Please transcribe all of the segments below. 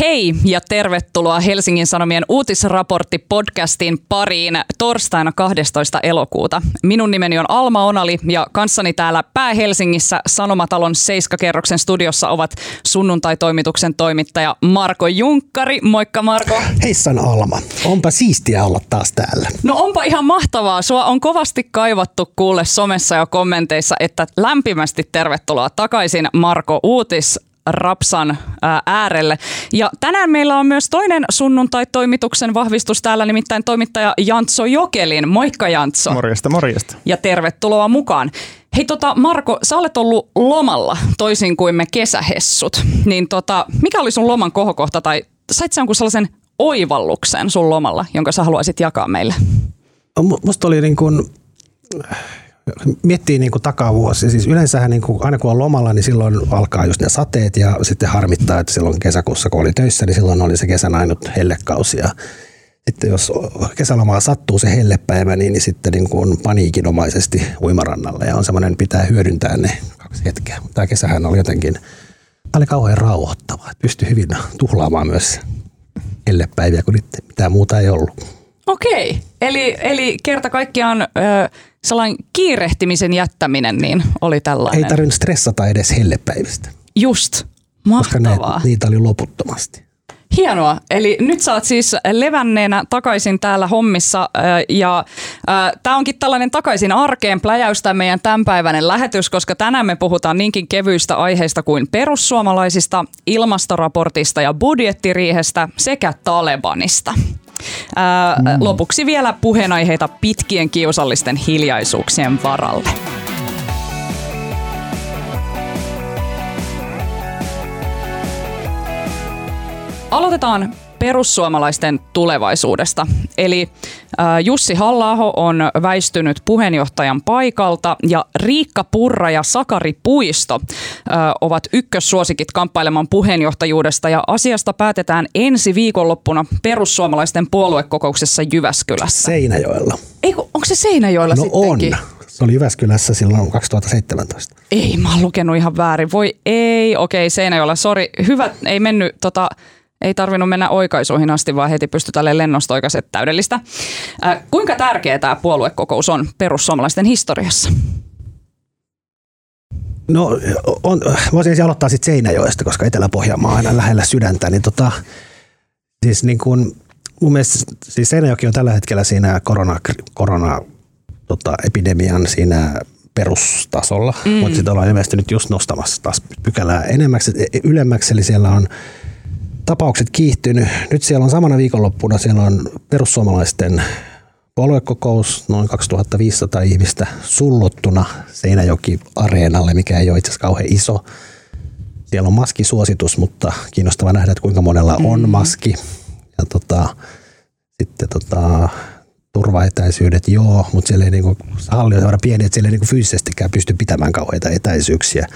Hei ja tervetuloa Helsingin Sanomien uutisraportti-podcastin pariin torstaina 12. elokuuta. Minun nimeni on Alma Onali ja kanssani täällä Pää-Helsingissä Sanomatalon Seiskakerroksen studiossa ovat sunnuntai-toimituksen toimittaja Marko Junkkari. Moikka Marko. Heissan Alma. Onpa siistiä olla taas täällä. No onpa ihan mahtavaa. Sua on kovasti kaivattu kuulle somessa ja kommenteissa, että lämpimästi tervetuloa takaisin Marko Uutis Rapsan äärelle. Ja tänään meillä on myös toinen sunnuntai-toimituksen vahvistus täällä, nimittäin toimittaja Jantso Jokelin. Moikka Jantso. Morjesta, morjesta. Ja tervetuloa mukaan. Hei tota, Marko, sä olet ollut lomalla toisin kuin me kesähessut. Niin tota, mikä oli sun loman kohokohta tai sait sä jonkun sellaisen oivalluksen sun lomalla, jonka sä haluaisit jakaa meille? Musta oli niin kuin miettii niin kuin takavuosi, siis yleensähän niin kuin, aina kun on lomalla, niin silloin alkaa just ne sateet ja sitten harmittaa, että silloin kesäkuussa kun oli töissä, niin silloin oli se kesän ainut hellekausi ja sitten jos kesälomaa sattuu se hellepäivä, niin, niin sitten niin kuin paniikinomaisesti uimarannalle ja on semmoinen, pitää hyödyntää ne kaksi hetkeä. Tämä kesähän oli jotenkin, tämä oli kauhean rauhoittava, että pystyi hyvin tuhlaamaan myös hellepäiviä, kun mitään muuta ei ollut. Okei, eli, eli kerta kaikkiaan... Öö sellainen kiirehtimisen jättäminen niin oli tällainen. Ei tarvinnut stressata edes hellepäivistä. Just, mahtavaa. Koska niitä oli loputtomasti. Hienoa. Eli nyt sä oot siis levänneenä takaisin täällä hommissa ja tämä onkin tällainen takaisin arkeen pläjäystä meidän tämänpäiväinen lähetys, koska tänään me puhutaan niinkin kevyistä aiheista kuin perussuomalaisista, ilmastoraportista ja budjettiriihestä sekä Talebanista. Ää, mm. Lopuksi vielä puheenaiheita pitkien kiusallisten hiljaisuuksien varalle. Aloitetaan perussuomalaisten tulevaisuudesta. Eli Jussi halla on väistynyt puheenjohtajan paikalta ja Riikka Purra ja Sakari Puisto ovat ykkössuosikit kamppailemaan puheenjohtajuudesta ja asiasta päätetään ensi viikonloppuna perussuomalaisten puoluekokouksessa Jyväskylässä. Seinäjoella. Ei, onko se Seinäjoella no sittenkin? on. Se oli Jyväskylässä silloin 2017. Ei, mä oon lukenut ihan väärin. Voi ei, okei, Seinäjoella, sori. Hyvä, ei mennyt tota, ei tarvinnut mennä oikaisuihin asti, vaan heti pystyi tälle lennosta oikaiset täydellistä. Äh, kuinka tärkeä tämä puoluekokous on perussuomalaisten historiassa? No, on, voisin aloittaa sitten Seinäjoesta, koska Etelä-Pohjanmaa on aina lähellä sydäntä. Niin tota, siis niin kun, mun mielestä siis Seinäjoki on tällä hetkellä siinä korona, korona tota, epidemian siinä perustasolla, mm. mutta sitten ollaan ilmeisesti nyt just nostamassa taas pykälää enemmäksi, ylemmäksi, eli siellä on tapaukset kiihtynyt. Nyt siellä on samana viikonloppuna, siellä on perussuomalaisten puoluekokous, noin 2500 ihmistä sullottuna Seinäjoki-areenalle, mikä ei ole itse asiassa kauhean iso. Siellä on maskisuositus, mutta kiinnostava nähdä, että kuinka monella on mm. maski. Ja tota, sitten tota, turvaetäisyydet, joo, mutta siellä ei niinku, halli on pieni, että siellä ei niinku fyysisestikään pysty pitämään kauheita etäisyyksiä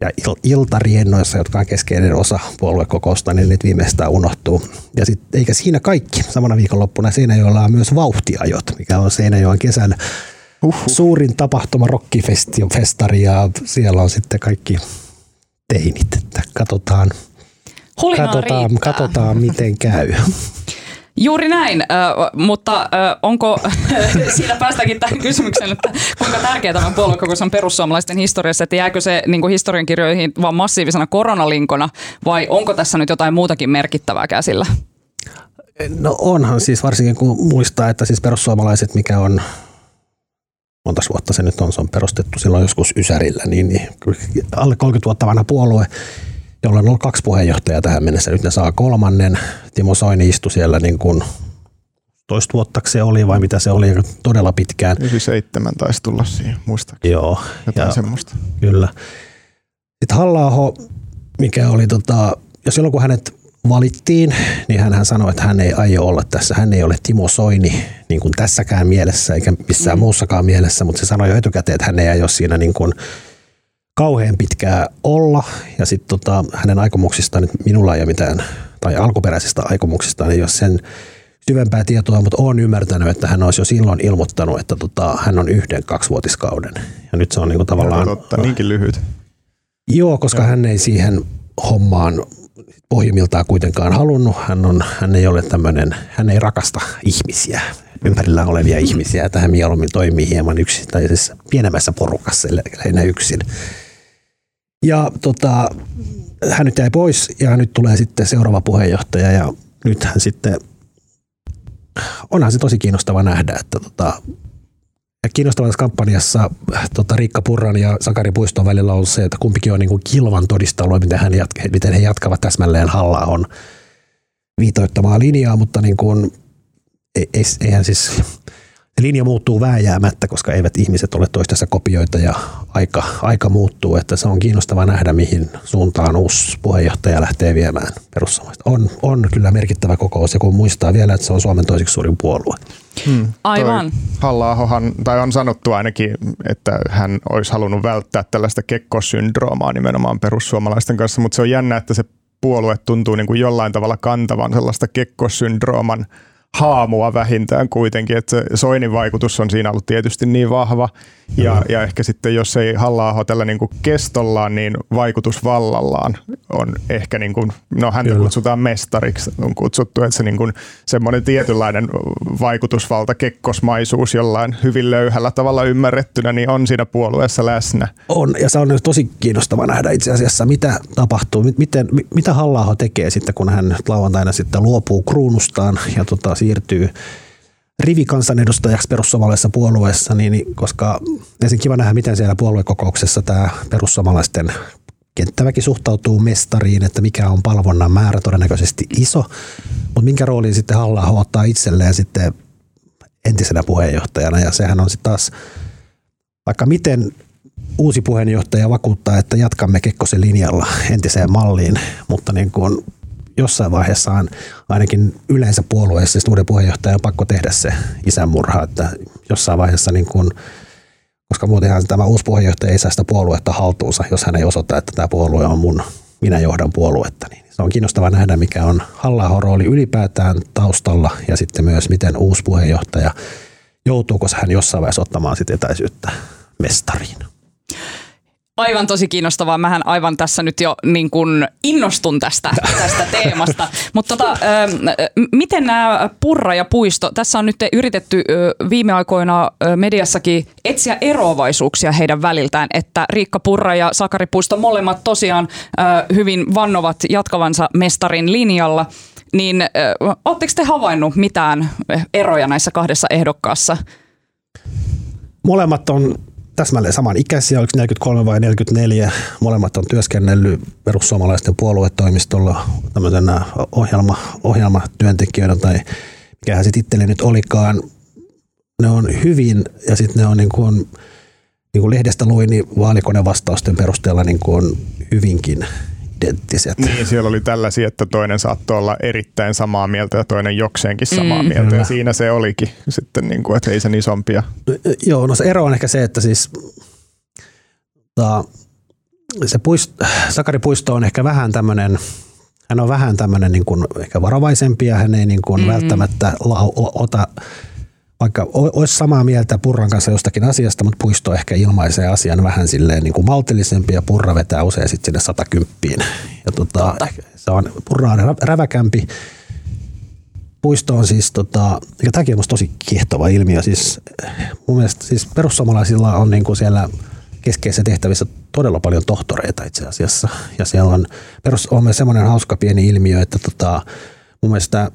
ja il- iltariennoissa, jotka on keskeinen osa puoluekokousta, niin nyt viimeistään unohtuu. Ja sit, eikä siinä kaikki. Samana viikonloppuna Seinäjoella on myös vauhtiajot, mikä on Seinäjoen kesän Uhuh. suurin tapahtuma, rockifestari ja siellä on sitten kaikki teinit, että katsotaan, katsotaan, katsotaan miten käy. Juuri näin, äh, mutta äh, onko, siitä päästäänkin tähän kysymykseen, että kuinka tärkeä tämä puoluekokous on perussuomalaisten historiassa, että jääkö se niin historiankirjoihin vaan massiivisena koronalinkona vai onko tässä nyt jotain muutakin merkittävää käsillä? No onhan siis varsinkin kun muistaa, että siis perussuomalaiset, mikä on monta vuotta se nyt on, se on perustettu silloin joskus Ysärillä, niin, niin alle 30 vuotta vanha puolue, jolla on ollut kaksi puheenjohtajaa tähän mennessä. Nyt ne saa kolmannen. Timo Soini istui siellä niin kuin toista vuotta se oli vai mitä se oli todella pitkään. 97 taisi tulla siihen, muistaakseni. Joo. Jotain ja, semmoista. Kyllä. Sitten halla mikä oli tota, ja silloin kun hänet valittiin, niin hän sanoi, että hän ei aio olla tässä. Hän ei ole Timo Soini niin kuin tässäkään mielessä eikä missään mm. muussakaan mielessä, mutta se sanoi jo etukäteen, että hän ei aio siinä niin kuin kauhean pitkää olla. Ja sitten tota, hänen aikomuksistaan nyt minulla ei ole mitään, tai alkuperäisistä aikomuksistaan ei ole sen syvempää tietoa, mutta olen ymmärtänyt, että hän olisi jo silloin ilmoittanut, että tota, hän on yhden kaksivuotiskauden. Ja nyt se on niinku tavallaan... totta, niinkin lyhyt. Joo, koska Joo. hän ei siihen hommaan pohjimmiltaan kuitenkaan halunnut. Hän, on, hän ei ole tämmöinen, hän ei rakasta ihmisiä, ympärillä olevia ihmisiä, että hän mieluummin toimii hieman yksittäisessä pienemmässä porukassa, lähinnä yksin. Ja tota, hän nyt jäi pois ja nyt tulee sitten seuraava puheenjohtaja ja nyt hän sitten, onhan se tosi kiinnostava nähdä, että tota, ja kiinnostavaa tässä kampanjassa tota, Riikka Purran ja Sakari Puiston välillä on se, että kumpikin on niin kuin kilvan todistelua, miten, hän jatka, miten he jatkavat täsmälleen halla on viitoittamaa linjaa, mutta niin kuin, ei, eihän siis linja muuttuu vääjäämättä, koska eivät ihmiset ole toistensa kopioita ja aika, aika muuttuu, että se on kiinnostava nähdä, mihin suuntaan uusi puheenjohtaja lähtee viemään perussuomalaista. On, on kyllä merkittävä kokous ja kun muistaa vielä, että se on Suomen toiseksi suurin puolue. Hmm, Aivan. halla tai on sanottu ainakin, että hän olisi halunnut välttää tällaista kekkosyndroomaa nimenomaan perussuomalaisten kanssa, mutta se on jännä, että se puolue tuntuu niin kuin jollain tavalla kantavan sellaista kekkosyndrooman haamua vähintään kuitenkin, että Soinin vaikutus on siinä ollut tietysti niin vahva, ja, ja ehkä sitten jos ei halla tällä niin kuin kestollaan, niin vaikutus vallallaan on ehkä, niin kuin, no häntä Kyllä. kutsutaan mestariksi, on kutsuttu, että se niin kuin, semmoinen tietynlainen vaikutusvalta, kekkosmaisuus jollain hyvin löyhällä tavalla ymmärrettynä, niin on siinä puolueessa läsnä. On, ja se on tosi kiinnostava nähdä itse asiassa, mitä tapahtuu, miten, mitä halla tekee sitten, kun hän lauantaina sitten luopuu kruunustaan ja tota, siirtyy rivikansanedustajaksi perussuomalaisessa puolueessa, niin koska ensin kiva nähdä, miten siellä puoluekokouksessa tämä perussuomalaisten kenttäväki suhtautuu mestariin, että mikä on palvonnan määrä todennäköisesti iso, mutta minkä roolin sitten halla ottaa itselleen sitten entisenä puheenjohtajana? Ja sehän on sitten taas, vaikka miten uusi puheenjohtaja vakuuttaa, että jatkamme Kekkosen linjalla entiseen malliin, mutta niin kuin jossain vaiheessa on ainakin yleensä puolueessa siis uuden puheenjohtajan on pakko tehdä se isänmurha, että jossain vaiheessa niin kuin, koska muutenhan tämä uusi puheenjohtaja ei saa sitä puoluetta haltuunsa, jos hän ei osoita, että tämä puolue on mun, minä johdan puoluetta. Niin se on kiinnostava nähdä, mikä on halla rooli ylipäätään taustalla ja sitten myös miten uusi puheenjohtaja joutuuko hän jossain vaiheessa ottamaan sitten etäisyyttä mestariin. Aivan tosi kiinnostavaa. Mähän aivan tässä nyt jo niin kuin innostun tästä, tästä teemasta. Mutta tota, miten nämä Purra ja Puisto, tässä on nyt yritetty viime aikoina mediassakin etsiä eroavaisuuksia heidän väliltään, että Riikka Purra ja Sakari Puisto molemmat tosiaan hyvin vannovat jatkavansa mestarin linjalla. Niin oletteko te havainnut mitään eroja näissä kahdessa ehdokkaassa? Molemmat on täsmälleen saman ikäisiä, oliko 43 vai 44. Molemmat on työskennellyt perussuomalaisten puoluetoimistolla tämmöisenä ohjelma, ohjelmatyöntekijöinä tai mikähän se titteli nyt olikaan. Ne on hyvin ja sitten ne on niin kuin, niin kuin lehdestä luin, niin vaalikonevastausten perusteella niin kuin hyvinkin identtiset. Niin, siellä oli tällaisia, että toinen saattoi olla erittäin samaa mieltä ja toinen jokseenkin samaa mm. mieltä. Ja siinä se olikin sitten, niin kuin, että ei sen isompia. Joo, no se ero on ehkä se, että siis ta, se puist, Sakari Puisto on ehkä vähän tämmöinen, hän on vähän tämmöinen niin kuin ehkä varovaisempi ja hän ei niin kuin mm. välttämättä lau, ota vaikka olisi samaa mieltä Purran kanssa jostakin asiasta, mutta Puisto ehkä ilmaisee asian vähän silleen niin kuin maltillisempi ja Purra vetää usein sitten sinne 110. Ja tota, se on, Purra on räväkämpi. Puisto on siis, tota, ja tämäkin on tosi kiehtova ilmiö. Siis, mun mielestä siis perussuomalaisilla on niin kuin siellä keskeisissä tehtävissä todella paljon tohtoreita itse asiassa. Ja siellä on, perus, on myös semmoinen hauska pieni ilmiö, että tota, mun mielestä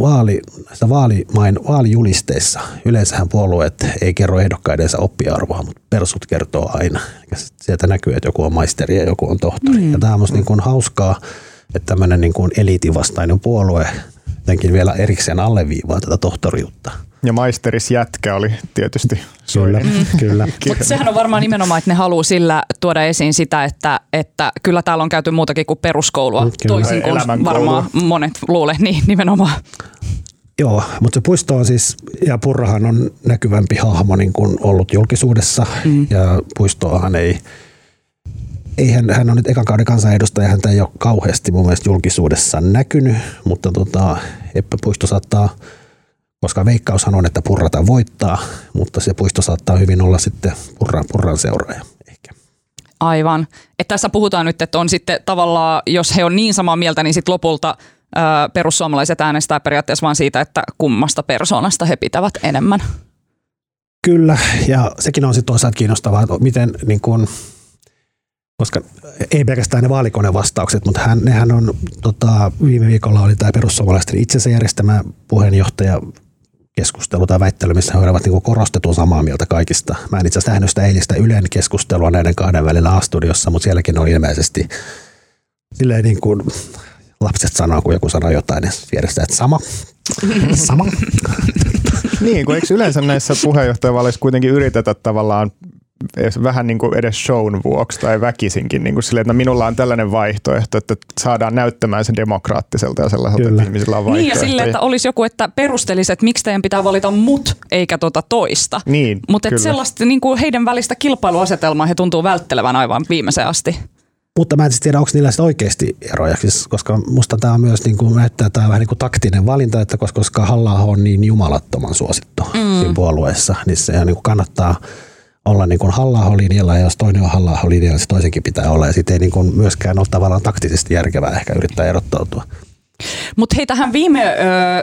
vaali, vaalimain, vaalijulisteissa yleensähän puolueet ei kerro ehdokkaidensa oppiarvoa, mutta persut kertoo aina. Ja sieltä näkyy, että joku on maisteri ja joku on tohtori. Mm. Ja tämä on niin kuin hauskaa, että tämmöinen niin kuin eliitivastainen puolue jotenkin vielä erikseen alleviivaa tätä tohtoriutta. Ja maisteris jätkä oli tietysti Kyllä, mm. kyllä. Mutta sehän on varmaan nimenomaan, että ne haluaa sillä tuoda esiin sitä, että, että kyllä täällä on käyty muutakin kuin peruskoulua, kyllä. toisin kuin varmaan monet luulee, niin nimenomaan. Joo, mutta se puisto on siis, ja Purrahan on näkyvämpi hahmo niin kuin ollut julkisuudessa, mm. ja puistoahan ei, ei hän, hän on nyt ekan kauden kansanedustaja, häntä ei ole kauheasti mun mielestä julkisuudessa näkynyt, mutta tota, Eppä Puisto saattaa koska veikkaushan on, että purrata voittaa, mutta se puisto saattaa hyvin olla sitten purran, purran seuraaja ehkä. Aivan. Että tässä puhutaan nyt, että on sitten tavallaan, jos he on niin samaa mieltä, niin sitten lopulta ö, perussuomalaiset äänestää periaatteessa vain siitä, että kummasta persoonasta he pitävät enemmän. Kyllä, ja sekin on sitten toisaalta kiinnostavaa, että miten niin kun, koska ei pelkästään ne vaalikonevastaukset, mutta hän, nehän on, tota, viime viikolla oli tämä perussuomalaisten itsensä järjestämä puheenjohtaja keskustelu tai väittely, missä he olivat niin korostetun samaa mieltä kaikista. Mä en itse asiassa nähnyt sitä eilistä Ylen keskustelua näiden kahden välillä A-studiossa, mutta sielläkin on ilmeisesti silleen niin kuin lapset sanoo, kun joku sanoo jotain, niin vierestä, että sama, sama. niin, kun eikö yleensä näissä puheenjohtajavaaleissa kuitenkin yritetä tavallaan vähän niin kuin edes shown vuoksi tai väkisinkin niin kuin silleen, että no minulla on tällainen vaihtoehto, että saadaan näyttämään se demokraattiselta ja sellaiselta, Kyllä. että ihmisillä on vaihtoehtoja. Niin ja silleen, että olisi joku, että perustelisi, että miksi teidän pitää valita mut eikä tuota toista. Niin, Mutta sellaista niin kuin heidän välistä kilpailuasetelmaa he tuntuu välttelevän aivan viimeiseen asti. Mutta mä en siis tiedä, onko niillä oikeasti eroja, siis, koska musta tämä on myös niin kuin, näyttää tämä vähän niin kuin taktinen valinta, että koska, koska halla on niin jumalattoman suosittu mm. siinä puolueessa, niin se niin kuin kannattaa olla niin kuin halla linjalla ja jos toinen on halla linjalla, niin se toisenkin pitää olla ja sitten ei niin kuin myöskään ole tavallaan taktisesti järkevää ehkä yrittää erottautua. Mutta hei, tähän viime ö,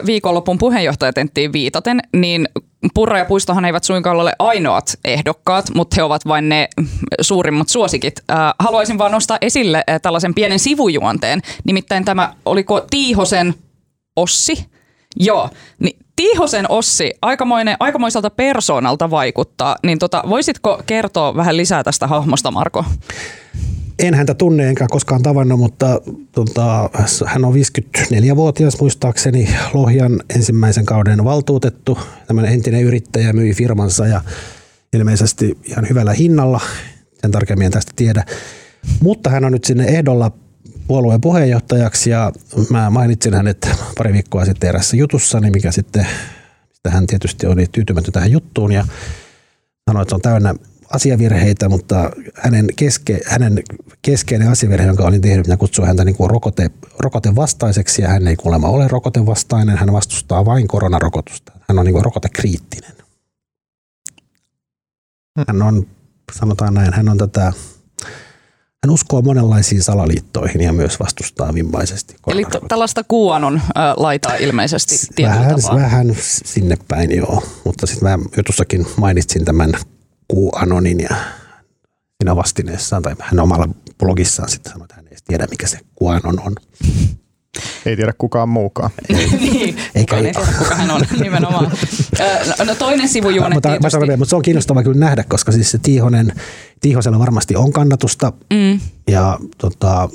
viikonlopun puheenjohtajatenttiin viitaten, niin Purra ja Puistohan eivät suinkaan ole ainoat ehdokkaat, mutta he ovat vain ne suurimmat suosikit. Haluaisin vaan nostaa esille tällaisen pienen sivujuonteen, nimittäin tämä, oliko Tiihosen Ossi? Joo, niin Tiihosen Ossi aikamoinen, aikamoiselta persoonalta vaikuttaa, niin tota, voisitko kertoa vähän lisää tästä hahmosta, Marko? En häntä tunne enkä koskaan tavannut, mutta tota, hän on 54-vuotias muistaakseni Lohjan ensimmäisen kauden valtuutettu. Tämmöinen entinen yrittäjä myi firmansa ja ilmeisesti ihan hyvällä hinnalla. Sen tarkemmin en tästä tiedä. Mutta hän on nyt sinne ehdolla puolueen puheenjohtajaksi ja mä mainitsin hänet pari viikkoa sitten erässä jutussa, niin mikä sitten, mistä hän tietysti oli tyytymätön tähän juttuun ja sanoi, että se on täynnä asiavirheitä, mutta hänen, keske, hänen keskeinen asiavirhe, jonka olin tehnyt, minä kutsuin häntä niin kuin rokote, rokotevastaiseksi ja hän ei kuulemma ole rokotevastainen, hän vastustaa vain koronarokotusta. Hän on niin kuin rokotekriittinen. Hän on, sanotaan näin, hän on tätä hän uskoo monenlaisiin salaliittoihin ja myös vastustaa vimmaisesti. Eli t- tällaista kuuanon laitaa ilmeisesti vähän, vähän sinne päin joo, mutta sitten mä jutussakin mainitsin tämän QAnonin ja siinä vastineessaan, tai hän omalla blogissaan sitten sanoi, että hän ei tiedä, mikä se QAnon on. Ei tiedä kukaan muukaan. niin, Eikä ei tiedä, kuka hän on nimenomaan. No, no toinen sivujuone mutta, tietysti. Sanon, mutta se on kiinnostavaa kyllä nähdä, koska siis se Tiihonen, Tiihosella varmasti on kannatusta mm. ja tota,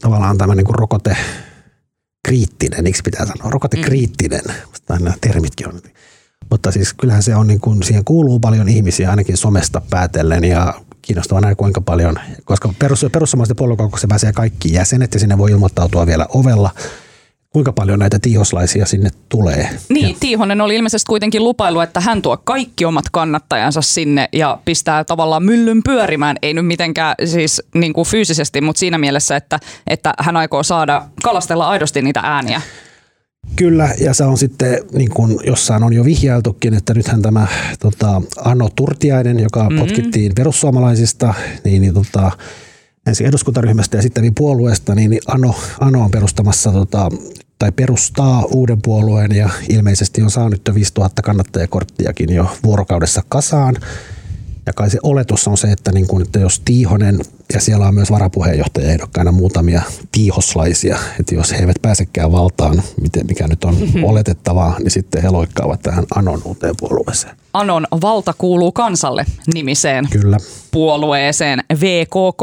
tavallaan tämä niin kuin rokote kriittinen, miksi pitää sanoa, rokotekriittinen, mm. nämä termitkin on mutta siis kyllähän se on, niin kuin, siihen kuuluu paljon ihmisiä ainakin somesta päätellen ja kiinnostavaa näin kuinka paljon, koska perus, perussuomalaisten puoluekokouksessa pääsee kaikki jäsenet ja sinne voi ilmoittautua vielä ovella kuinka paljon näitä tiihoslaisia sinne tulee. Niin, ja. Tiihonen oli ilmeisesti kuitenkin lupailu, että hän tuo kaikki omat kannattajansa sinne ja pistää tavallaan myllyn pyörimään. Ei nyt mitenkään siis niin kuin fyysisesti, mutta siinä mielessä, että, että hän aikoo saada kalastella aidosti niitä ääniä. Kyllä, ja se on sitten, niin kuin jossain on jo vihjailtukin, että nythän tämä tota, Anno Turtiainen, joka mm-hmm. potkittiin perussuomalaisista, niin, niin tota, ensin eduskuntaryhmästä ja sitten puolueesta, niin, niin Ano, Ano on perustamassa tota, tai perustaa uuden puolueen ja ilmeisesti on saanut jo 5000 kannattajakorttiakin jo vuorokaudessa kasaan. Ja kai se oletus on se, että, niin kuin, että jos Tiihonen, ja siellä on myös varapuheenjohtaja ehdokkaina muutamia tiihoslaisia, että jos he eivät pääsekään valtaan, mikä nyt on mm-hmm. oletettavaa, niin sitten he loikkaavat tähän Anon uuteen puolueeseen. Anon valta kuuluu kansalle nimiseen Kyllä. puolueeseen VKK.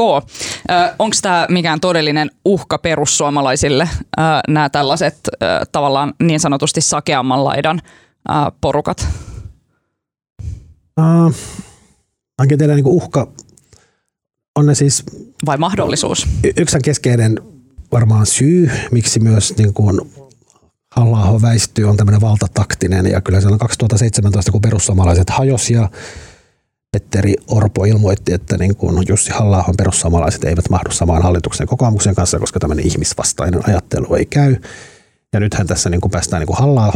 Onko tämä mikään todellinen uhka perussuomalaisille, nämä tällaiset tavallaan niin sanotusti sakeamman laidan porukat? Uh, Onkin teillä niin uhka, on ne siis... Vai mahdollisuus? Yksi keskeinen varmaan syy, miksi myös niin kuin halla väistyy, on tämmöinen valtataktinen. Ja kyllä silloin 2017, kun perussuomalaiset hajosi ja Petteri Orpo ilmoitti, että niin kuin Jussi halla perussuomalaiset eivät mahdu samaan hallituksen kokoomuksen kanssa, koska tämmöinen ihmisvastainen ajattelu ei käy. Ja nythän tässä niin kuin päästään niin kuin halla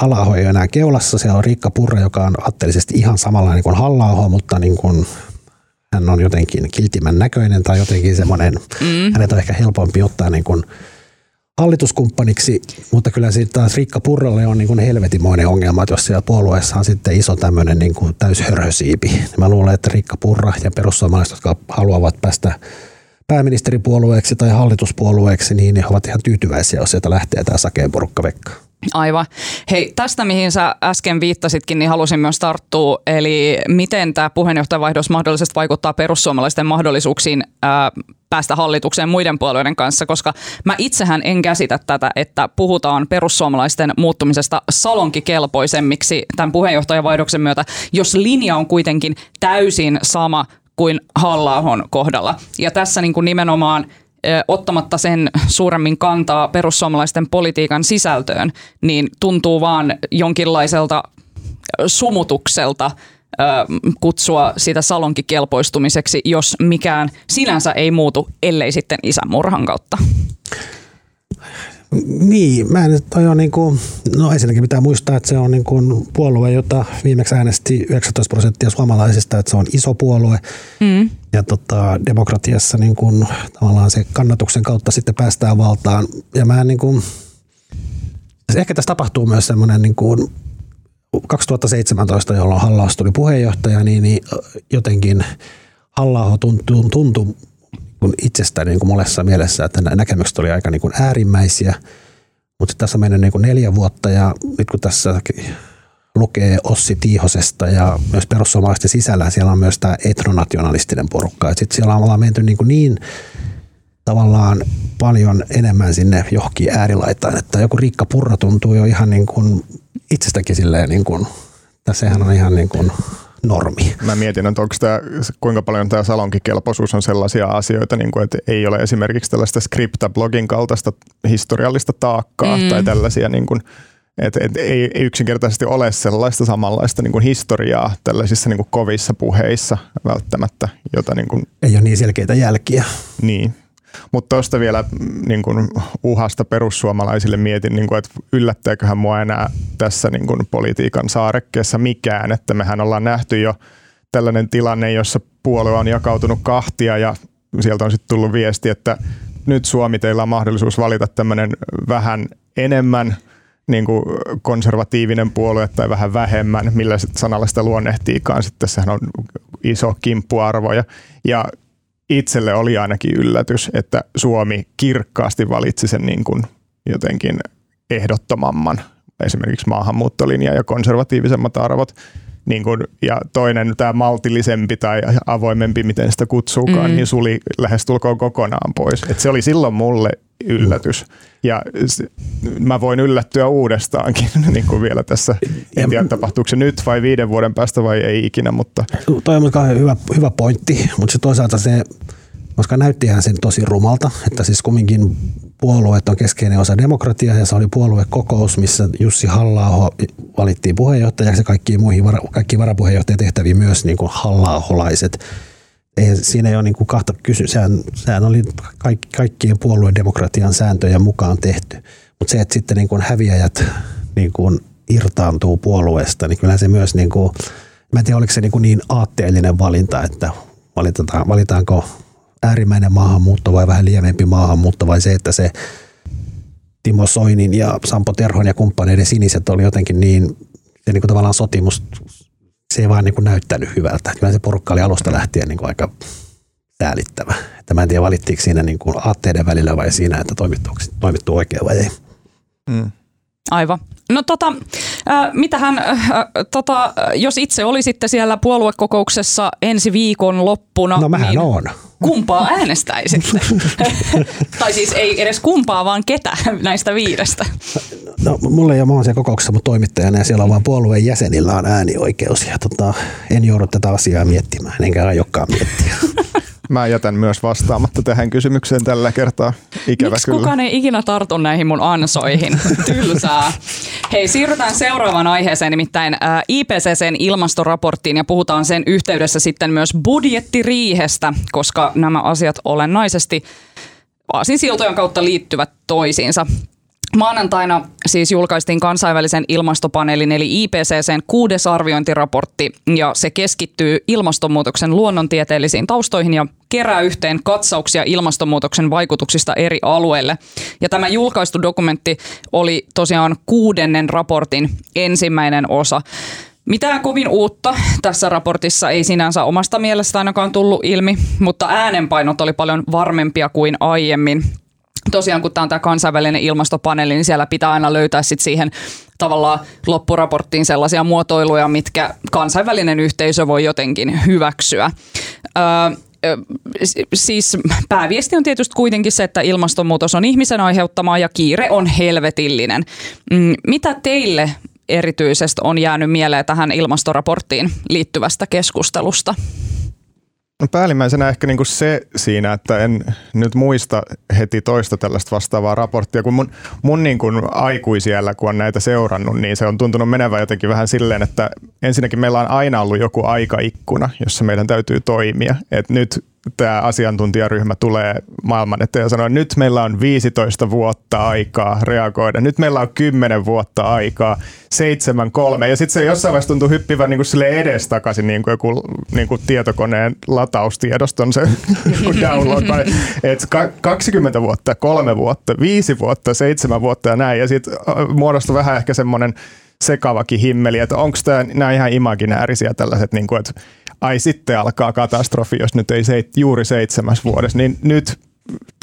halla ei ole enää keulassa. Siellä on Riikka Purra, joka on atteellisesti ihan samanlainen kuin halla mutta niin kuin hän on jotenkin kiltimän näköinen tai jotenkin semmoinen, mm. hänet on ehkä helpompi ottaa niin kuin hallituskumppaniksi, mutta kyllä siitä taas Riikka Purralle on niin kuin helvetimoinen ongelma, että jos siellä puolueessa on sitten iso tämmöinen niin kuin täyshörhösiipi. Niin mä luulen, että Riikka Purra ja perussuomalaiset, jotka haluavat päästä pääministeripuolueeksi tai hallituspuolueeksi, niin he ovat ihan tyytyväisiä, jos sieltä lähtee tämä sakeen porukka vekka. Aivan. Hei, tästä mihin sä äsken viittasitkin, niin halusin myös tarttua. Eli miten tämä puheenjohtajavaihdos mahdollisesti vaikuttaa perussuomalaisten mahdollisuuksiin ää, päästä hallitukseen muiden puolueiden kanssa, koska mä itsehän en käsitä tätä, että puhutaan perussuomalaisten muuttumisesta salonkikelpoisemmiksi tämän puheenjohtajavaihdoksen myötä, jos linja on kuitenkin täysin sama kuin halla kohdalla. Ja tässä niin kuin nimenomaan ottamatta sen suuremmin kantaa perussuomalaisten politiikan sisältöön, niin tuntuu vaan jonkinlaiselta sumutukselta kutsua sitä salonkikelpoistumiseksi, jos mikään sinänsä ei muutu, ellei sitten isän murhan kautta. Niin, mä en, toi on niin kuin, no ensinnäkin pitää muistaa, että se on niin kuin puolue, jota viimeksi äänesti 19 prosenttia suomalaisista, että se on iso puolue. Mm. Ja tota, demokratiassa niin kuin, tavallaan se kannatuksen kautta sitten päästään valtaan. Ja mä niin kuin, ehkä tässä tapahtuu myös semmoinen niin kuin 2017, jolloin halla tuli puheenjohtaja, niin, niin jotenkin halla tuntuu, tuntuu kuin itsestä niin kuin molessa mielessä, että näkemykset oli aika niin kuin äärimmäisiä. Mutta tässä on mennyt niin kuin neljä vuotta ja nyt kun tässä lukee Ossi Tiihosesta ja myös perussuomalaisten sisällä siellä on myös tämä etnonationalistinen porukka. Sitten siellä on menty niin, kuin niin tavallaan paljon enemmän sinne johonkin äärilaitaan, että joku Riikka Purra tuntuu jo ihan niin kuin itsestäkin silleen niin kuin, sehän on ihan niin kuin normi. Mä mietin, että onko tämä, kuinka paljon tämä salonkikelpoisuus on sellaisia asioita, niin kuin, että ei ole esimerkiksi tällaista skriptablogin kaltaista historiallista taakkaa mm. tai tällaisia niin kuin, et, et, ei, ei yksinkertaisesti ole sellaista samanlaista niin kuin historiaa tällaisissa niin kuin kovissa puheissa välttämättä, jota niin kuin, ei ole niin selkeitä jälkiä. Niin, mutta tuosta vielä mm, niin kun, uhasta perussuomalaisille mietin, niin kun, että yllättääköhän mua enää tässä niin kun, politiikan saarekkeessa mikään, että mehän ollaan nähty jo tällainen tilanne, jossa puolue on jakautunut kahtia ja sieltä on sitten tullut viesti, että nyt Suomi teillä on mahdollisuus valita tämmöinen vähän enemmän niin kuin konservatiivinen puolue tai vähän vähemmän, millä sanalla sitä luonnehtiikaan. Sitten sehän on iso kimppuarvo. Ja, ja itselle oli ainakin yllätys, että Suomi kirkkaasti valitsi sen niin kuin jotenkin ehdottomamman esimerkiksi maahanmuuttolinja ja konservatiivisemmat arvot. Niin kuin, ja toinen, tämä maltillisempi tai avoimempi, miten sitä kutsuukaan, mm. niin suli lähestulkoon kokonaan pois. Et se oli silloin mulle yllätys. Ja mä voin yllättyä uudestaankin niin kuin vielä tässä. En tiedä, tapahtuuko se nyt vai viiden vuoden päästä vai ei ikinä, mutta... Toi on hyvä, hyvä pointti, mutta se toisaalta se, koska näyttihän sen tosi rumalta, että siis kumminkin puolueet on keskeinen osa demokratiaa ja se oli puoluekokous, missä Jussi halla valittiin puheenjohtajaksi ja kaikkiin muihin, kaikki varapuheenjohtajatehtäviin myös niin kuin halla ei, siinä ei ole niin kuin kahta kysy. Sehän, sehän oli kaikki, kaikkien puoluedemokratian sääntöjen mukaan tehty. Mutta se, että sitten niin kuin häviäjät niin kuin irtaantuu puolueesta, niin kyllä se myös, niin kuin, mä en tiedä oliko se niin, kuin niin aatteellinen valinta, että valitaanko, valitaanko äärimmäinen maahanmuutto vai vähän lievempi maahanmuutto vai se, että se Timo Soinin ja Sampo Terhon ja kumppaneiden siniset oli jotenkin niin, se niin kuin tavallaan sotimus se ei vaan niin kuin näyttänyt hyvältä. Kyllä se porukka oli alusta lähtien niin kuin aika säälittävä. Että mä en tiedä, valittiinko siinä niin kuin aatteiden välillä vai siinä, että toimittu oikein vai ei. Mm. Aivan. No tota, äh, mitähän, äh, tota, jos itse olisitte siellä puoluekokouksessa ensi viikon loppuna. No mähän niin on. Kumpaa äänestäisitte? tai siis ei edes kumpaa, vaan ketä näistä viidestä? No, mulla ei ole, mä oon siellä kokouksessa mun toimittajana ja siellä on vaan puolueen jäsenillä on äänioikeus ja tota, en joudu tätä asiaa miettimään, enkä aiokaan miettiä. Mä jätän myös vastaamatta tähän kysymykseen tällä kertaa. Ikävä Miksi kyllä. kukaan ei ikinä tartu näihin mun ansoihin? Tylsää. Hei, siirrytään seuraavaan aiheeseen, nimittäin IPCCn ilmastoraporttiin ja puhutaan sen yhteydessä sitten myös budjettiriihestä, koska nämä asiat olennaisesti siltojen kautta liittyvät toisiinsa. Maanantaina siis julkaistiin kansainvälisen ilmastopaneelin eli IPCCn kuudes arviointiraportti ja se keskittyy ilmastonmuutoksen luonnontieteellisiin taustoihin ja kerää yhteen katsauksia ilmastonmuutoksen vaikutuksista eri alueille. Ja tämä julkaistu dokumentti oli tosiaan kuudennen raportin ensimmäinen osa. Mitään kovin uutta tässä raportissa ei sinänsä omasta mielestä ainakaan tullut ilmi, mutta äänenpainot oli paljon varmempia kuin aiemmin tosiaan kun tämä on tämä kansainvälinen ilmastopaneeli, niin siellä pitää aina löytää sit siihen tavallaan loppuraporttiin sellaisia muotoiluja, mitkä kansainvälinen yhteisö voi jotenkin hyväksyä. Öö, siis pääviesti on tietysti kuitenkin se, että ilmastonmuutos on ihmisen aiheuttamaa ja kiire on helvetillinen. Mm, mitä teille erityisesti on jäänyt mieleen tähän ilmastoraporttiin liittyvästä keskustelusta? No päällimmäisenä ehkä niinku se siinä, että en nyt muista heti toista tällaista vastaavaa raporttia, kun mun, mun niinku aikuisiellä, kun on näitä seurannut, niin se on tuntunut menevän jotenkin vähän silleen, että ensinnäkin meillä on aina ollut joku aikaikkuna, jossa meidän täytyy toimia. Et nyt tämä asiantuntijaryhmä tulee maailman eteen ja sanoo, että nyt meillä on 15 vuotta aikaa reagoida, nyt meillä on 10 vuotta aikaa, 7, 3 ja sitten se jossain vaiheessa tuntuu hyppivän niin kuin edestakaisin niin kuin joku niin kuin tietokoneen lataustiedoston se download, että 20 vuotta, 3 vuotta, 5 vuotta, 7 vuotta ja näin. Ja sitten muodostui vähän ehkä semmoinen sekavakin himmeli, että onko nämä ihan imaginäärisiä tällaiset, niin kuin, että ai sitten alkaa katastrofi, jos nyt ei se, juuri seitsemäs vuodessa, niin nyt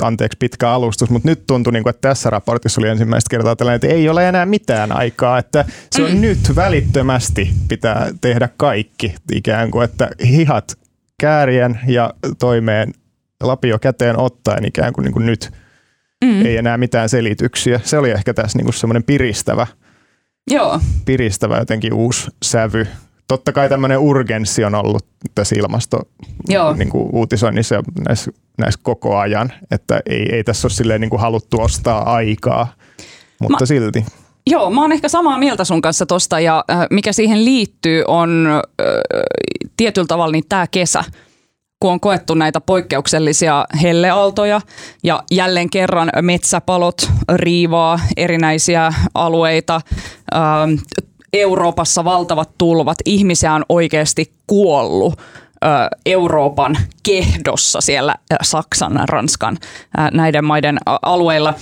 anteeksi pitkä alustus, mutta nyt tuntui, niin kuin, että tässä raportissa oli ensimmäistä kertaa tällainen, että ei ole enää mitään aikaa, että se on nyt välittömästi pitää tehdä kaikki ikään kuin, että hihat käärien ja toimeen lapio käteen ottaen ikään kuin, niin kuin nyt mm. ei enää mitään selityksiä. Se oli ehkä tässä niin kuin semmoinen piristävä, Joo. piristävä jotenkin uusi sävy totta kai tämmöinen urgenssi on ollut tässä ilmasto Niin kuin uutisoinnissa ja näissä, näissä koko ajan, että ei, ei tässä ole silleen niin kuin haluttu ostaa aikaa, mutta mä, silti. Joo, mä oon ehkä samaa mieltä sun kanssa tosta ja äh, mikä siihen liittyy on äh, tietyllä tavalla niin tämä kesä kun on koettu näitä poikkeuksellisia helleaaltoja ja jälleen kerran metsäpalot riivaa erinäisiä alueita, Euroopassa valtavat tulvat, ihmisiä on oikeasti kuollut Euroopan kehdossa siellä Saksan, Ranskan, näiden maiden alueilla.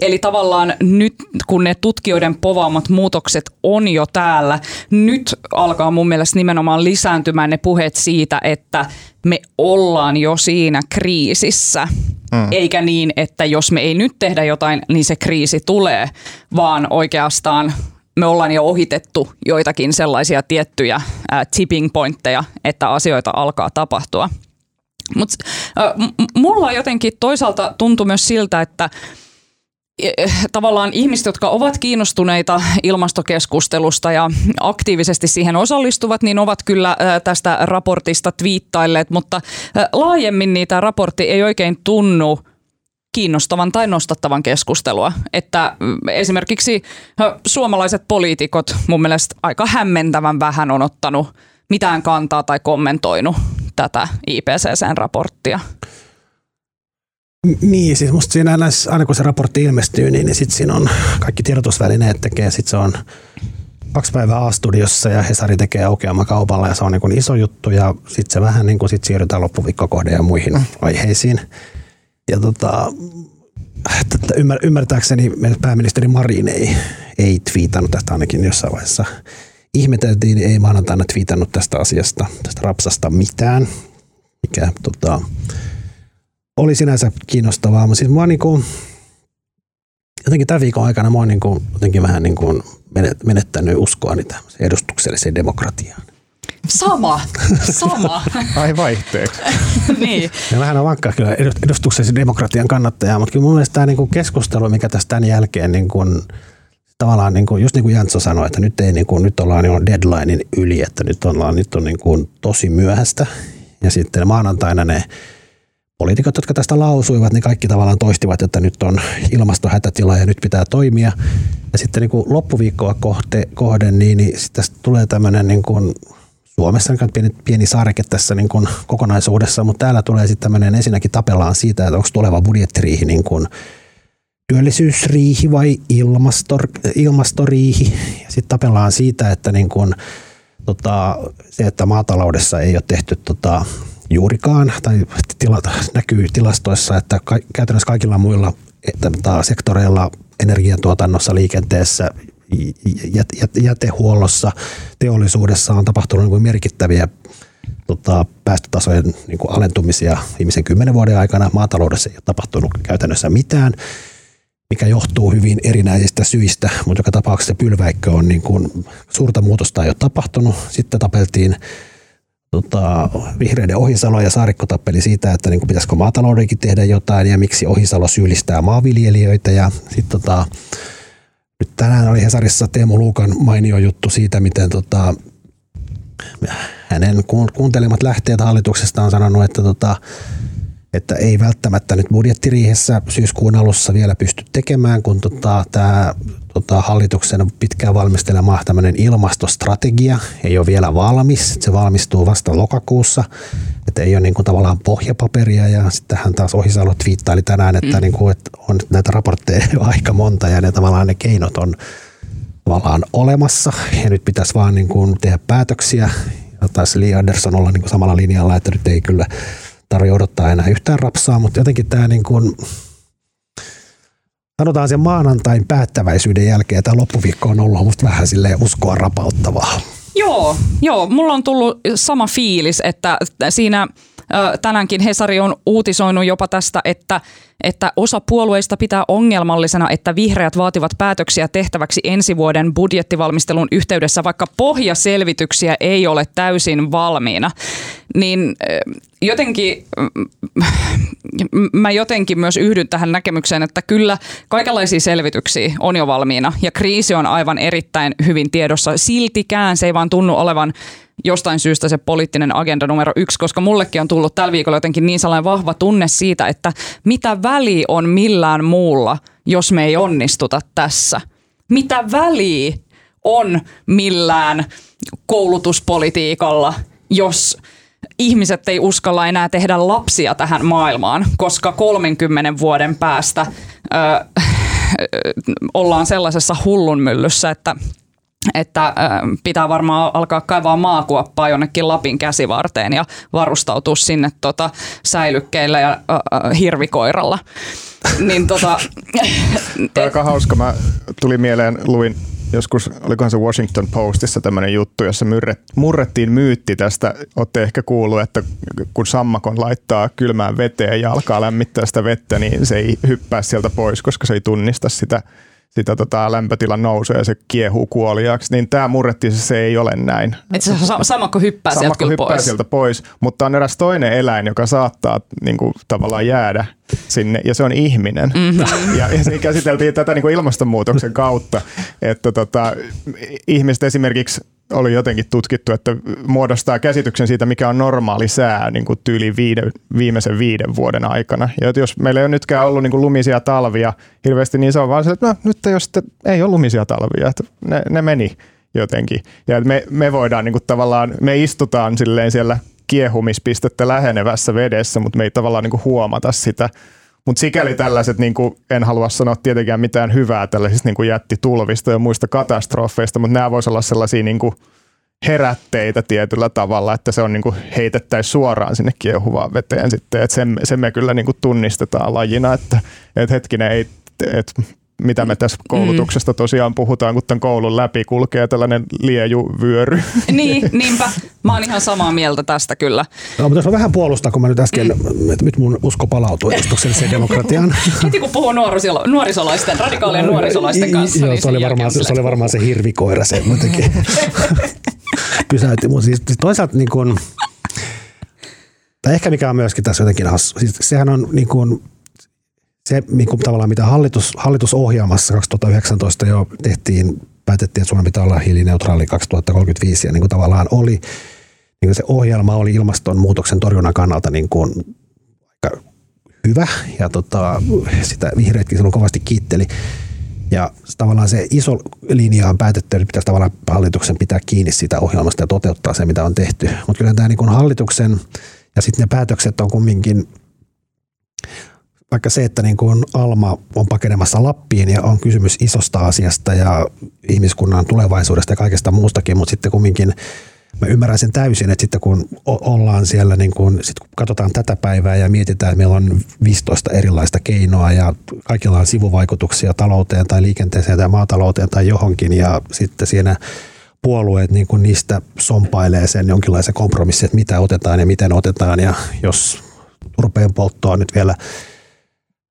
Eli tavallaan nyt, kun ne tutkijoiden povaamat muutokset on jo täällä, nyt alkaa mun mielestä nimenomaan lisääntymään ne puheet siitä, että me ollaan jo siinä kriisissä. Mm. Eikä niin, että jos me ei nyt tehdä jotain, niin se kriisi tulee, vaan oikeastaan me ollaan jo ohitettu joitakin sellaisia tiettyjä ää, tipping pointteja, että asioita alkaa tapahtua. Mutta mulla jotenkin toisaalta tuntuu myös siltä, että e, tavallaan ihmiset, jotka ovat kiinnostuneita ilmastokeskustelusta ja aktiivisesti siihen osallistuvat, niin ovat kyllä tästä raportista twiittailleet, mutta laajemmin niitä raportti ei oikein tunnu kiinnostavan tai nostattavan keskustelua. Että mm, esimerkiksi suomalaiset poliitikot mun mielestä aika hämmentävän vähän on ottanut mitään kantaa tai kommentoinut tätä IPCCn raporttia. Niin, siis musta siinä näissä, aina kun se raportti ilmestyy, niin, niin sitten siinä on kaikki tiedotusvälineet tekee, sitten se on kaksi päivää A-studiossa ja Hesari tekee aukeama kaupalla ja se on niin kuin iso juttu ja sitten se vähän niin kuin sit siirrytään loppuviikkokohde ja muihin mm. aiheisiin. Ja tota, ymmär, ymmärtääkseni pääministeri Marin ei, ei twiitannut tästä ainakin jossain vaiheessa. Ihmeteltiin, ei maanantaina twiitannut tästä asiasta, tästä rapsasta mitään, mikä tota, oli sinänsä kiinnostavaa. Mutta siis mua kuin, jotenkin tämän viikon aikana mä oon kuin, jotenkin vähän niin kuin menettänyt uskoa edustukselliseen demokratiaan. Sama, sama. Ai vaihteeksi. niin. Ja vähän on vankkaa kyllä edustuksellisen demokratian kannattaja, mutta kyllä mun mielestä tämä niinku keskustelu, mikä tässä tämän jälkeen niin kuin, tavallaan niin kuin, just niin kuin Jantso sanoi, että nyt, ei, niin kuin, nyt ollaan jo deadlinein yli, että nyt, ollaan, nyt on niin kuin, tosi myöhäistä. Ja sitten maanantaina ne poliitikot, jotka tästä lausuivat, niin kaikki tavallaan toistivat, että nyt on ilmastohätätila ja nyt pitää toimia. Ja sitten niin kuin loppuviikkoa kohte, kohden, niin, niin tästä tulee tämmöinen niin kuin Suomessa on pieni, pieni saareke tässä niin kuin kokonaisuudessa, mutta täällä tulee sitten tämmöinen ensinnäkin tapellaan siitä, että onko tuleva budjettiriihi niin kuin työllisyysriihi vai ilmastor, ilmastoriihi. Ja sitten tapellaan siitä, että niin kun, tota, se, että maataloudessa ei ole tehty tota, juurikaan, tai tila, näkyy tilastoissa, että ka, käytännössä kaikilla muilla että, sektoreilla energiantuotannossa, liikenteessä, jätehuollossa, teollisuudessa on tapahtunut niin kuin merkittäviä tota, päästötasojen niin kuin alentumisia viimeisen kymmenen vuoden aikana. Maataloudessa ei ole tapahtunut käytännössä mitään, mikä johtuu hyvin erinäisistä syistä, mutta joka tapauksessa pylväikkö on niin kuin, suurta muutosta ei ole tapahtunut. Sitten tapeltiin tota, vihreiden Ohisalo ja Saarikko tappeli siitä, että niin kuin, pitäisikö maataloudenkin tehdä jotain ja miksi Ohisalo syyllistää maanviljelijöitä ja sitten tota, nyt tänään oli Hesarissa Teemu Luukan mainio juttu siitä, miten tota, hänen kuuntelemat lähteet hallituksesta on sanonut, että, tota, että ei välttämättä nyt budjettiriihessä syyskuun alussa vielä pysty tekemään, kun tota, tämä tota, hallituksen pitkään valmistelema tämmöinen ilmastostrategia ei ole vielä valmis. Se valmistuu vasta lokakuussa, että ei ole niin kuin tavallaan pohjapaperia ja sitten hän taas Ohisalo twiittaili tänään, että, mm. niin kuin, että on näitä raportteja aika monta ja ne tavallaan ne keinot on tavallaan olemassa ja nyt pitäisi vaan niin kuin tehdä päätöksiä. Ja taisi Lee Anderson olla niin kuin samalla linjalla, että nyt ei kyllä tarvitse odottaa enää yhtään rapsaa, mutta jotenkin tämä niin kuin, sanotaan sen maanantain päättäväisyyden jälkeen tämä loppuviikko on ollut musta vähän sille uskoa rapauttavaa. Joo, joo, mulla on tullut sama fiilis, että siinä tänäänkin Hesari on uutisoinut jopa tästä, että että osa puolueista pitää ongelmallisena, että vihreät vaativat päätöksiä tehtäväksi ensi vuoden budjettivalmistelun yhteydessä, vaikka pohjaselvityksiä ei ole täysin valmiina. Niin jotenkin, mä jotenkin myös yhdyn tähän näkemykseen, että kyllä kaikenlaisia selvityksiä on jo valmiina ja kriisi on aivan erittäin hyvin tiedossa. Siltikään se ei vaan tunnu olevan jostain syystä se poliittinen agenda numero yksi, koska mullekin on tullut tällä viikolla jotenkin niin sellainen vahva tunne siitä, että mitä väli on millään muulla, jos me ei onnistuta tässä. Mitä väliä on millään koulutuspolitiikalla, jos ihmiset ei uskalla enää tehdä lapsia tähän maailmaan, koska 30 vuoden päästä ö, ollaan sellaisessa hullunmyllyssä, että että pitää varmaan alkaa kaivaa maakuoppaa jonnekin Lapin käsivarteen ja varustautua sinne tota, säilykkeillä ja äh, hirvikoiralla. niin tota, Aika hauska. Mä tuli mieleen, luin joskus, olikohan se Washington Postissa tämmöinen juttu, jossa murrettiin myytti tästä. Olette ehkä kuullut, että kun sammakon laittaa kylmään veteen ja alkaa lämmittää sitä vettä, niin se ei hyppää sieltä pois, koska se ei tunnista sitä sitä tota, lämpötilan nousua ja se kiehuu kuoliaaksi, niin tämä murrettiin, se ei ole näin. Et se samakko hyppää samakko sieltä hyppää pois. sieltä pois, mutta on eräs toinen eläin, joka saattaa niin kuin, tavallaan jäädä sinne, ja se on ihminen. Mm-hmm. Ja, ja siinä käsiteltiin tätä niin kuin ilmastonmuutoksen kautta, että tota, ihmiset esimerkiksi oli jotenkin tutkittu, että muodostaa käsityksen siitä, mikä on normaali sää niin kuin tyyli viide, viimeisen viiden vuoden aikana. Ja jos meillä ei ole nytkään ollut niin kuin lumisia talvia hirveästi, niin se on vaan se, että no, nyt jos sitten ei ole lumisia talvia, että ne, ne meni jotenkin. Ja me, me voidaan niin kuin tavallaan, me istutaan silleen siellä kiehumispistettä lähenevässä vedessä, mutta me ei tavallaan niin kuin huomata sitä mutta sikäli tällaiset, niin kuin, en halua sanoa tietenkään mitään hyvää tällaisista niin kuin jättitulvista ja muista katastrofeista, mutta nämä voisivat olla sellaisia niin kuin herätteitä tietyllä tavalla, että se on niin heitettäisiin suoraan sinne kiehuvaan veteen sitten. Et sen, sen me kyllä niin kuin tunnistetaan lajina, että, että hetkinen, ei, että mitä me tässä koulutuksesta tosiaan puhutaan, kun tämän koulun läpi kulkee tällainen liejuvyöry. Niin, niinpä. Mä oon ihan samaa mieltä tästä kyllä. No, mutta on vähän puolustaa, kun mä nyt äsken, mm. että nyt mun usko palautuu edustukselliseen demokratiaan. Heti kun puhuu nuorisolo, nuorisolaisten, radikaalien nuorisolaisten kanssa. Joo, niin se, oli varmaan, se, se oli varmaan se hirvikoira se jotenkin pysäytti. Mutta siis, siis toisaalta niin kuin, tai ehkä mikä on myöskin tässä jotenkin hassu, siis sehän on niin kuin, se, niin kuin tavallaan mitä hallitus, hallitusohjelmassa 2019 jo tehtiin, päätettiin, että Suomen pitää olla hiilineutraali 2035 ja niin kuin tavallaan oli, niin kuin se ohjelma oli ilmastonmuutoksen torjunnan kannalta niin kuin aika hyvä ja tota, sitä vihreätkin silloin kovasti kiitteli. Ja tavallaan se iso linja on päätetty, että pitäisi tavallaan hallituksen pitää kiinni siitä ohjelmasta ja toteuttaa se, mitä on tehty. Mutta kyllä tämä niin kuin hallituksen ja sitten ne päätökset on kumminkin vaikka se, että niin kuin Alma on pakenemassa Lappiin ja on kysymys isosta asiasta ja ihmiskunnan tulevaisuudesta ja kaikesta muustakin, mutta sitten kumminkin mä ymmärrän sen täysin, että sitten kun ollaan siellä, niin kun, sit kun katsotaan tätä päivää ja mietitään, että meillä on 15 erilaista keinoa ja kaikilla on sivuvaikutuksia talouteen tai liikenteeseen tai maatalouteen tai johonkin ja sitten siinä puolueet niin kun niistä sompailee sen jonkinlaisen kompromissin, että mitä otetaan ja miten otetaan ja jos turpeen polttoa nyt vielä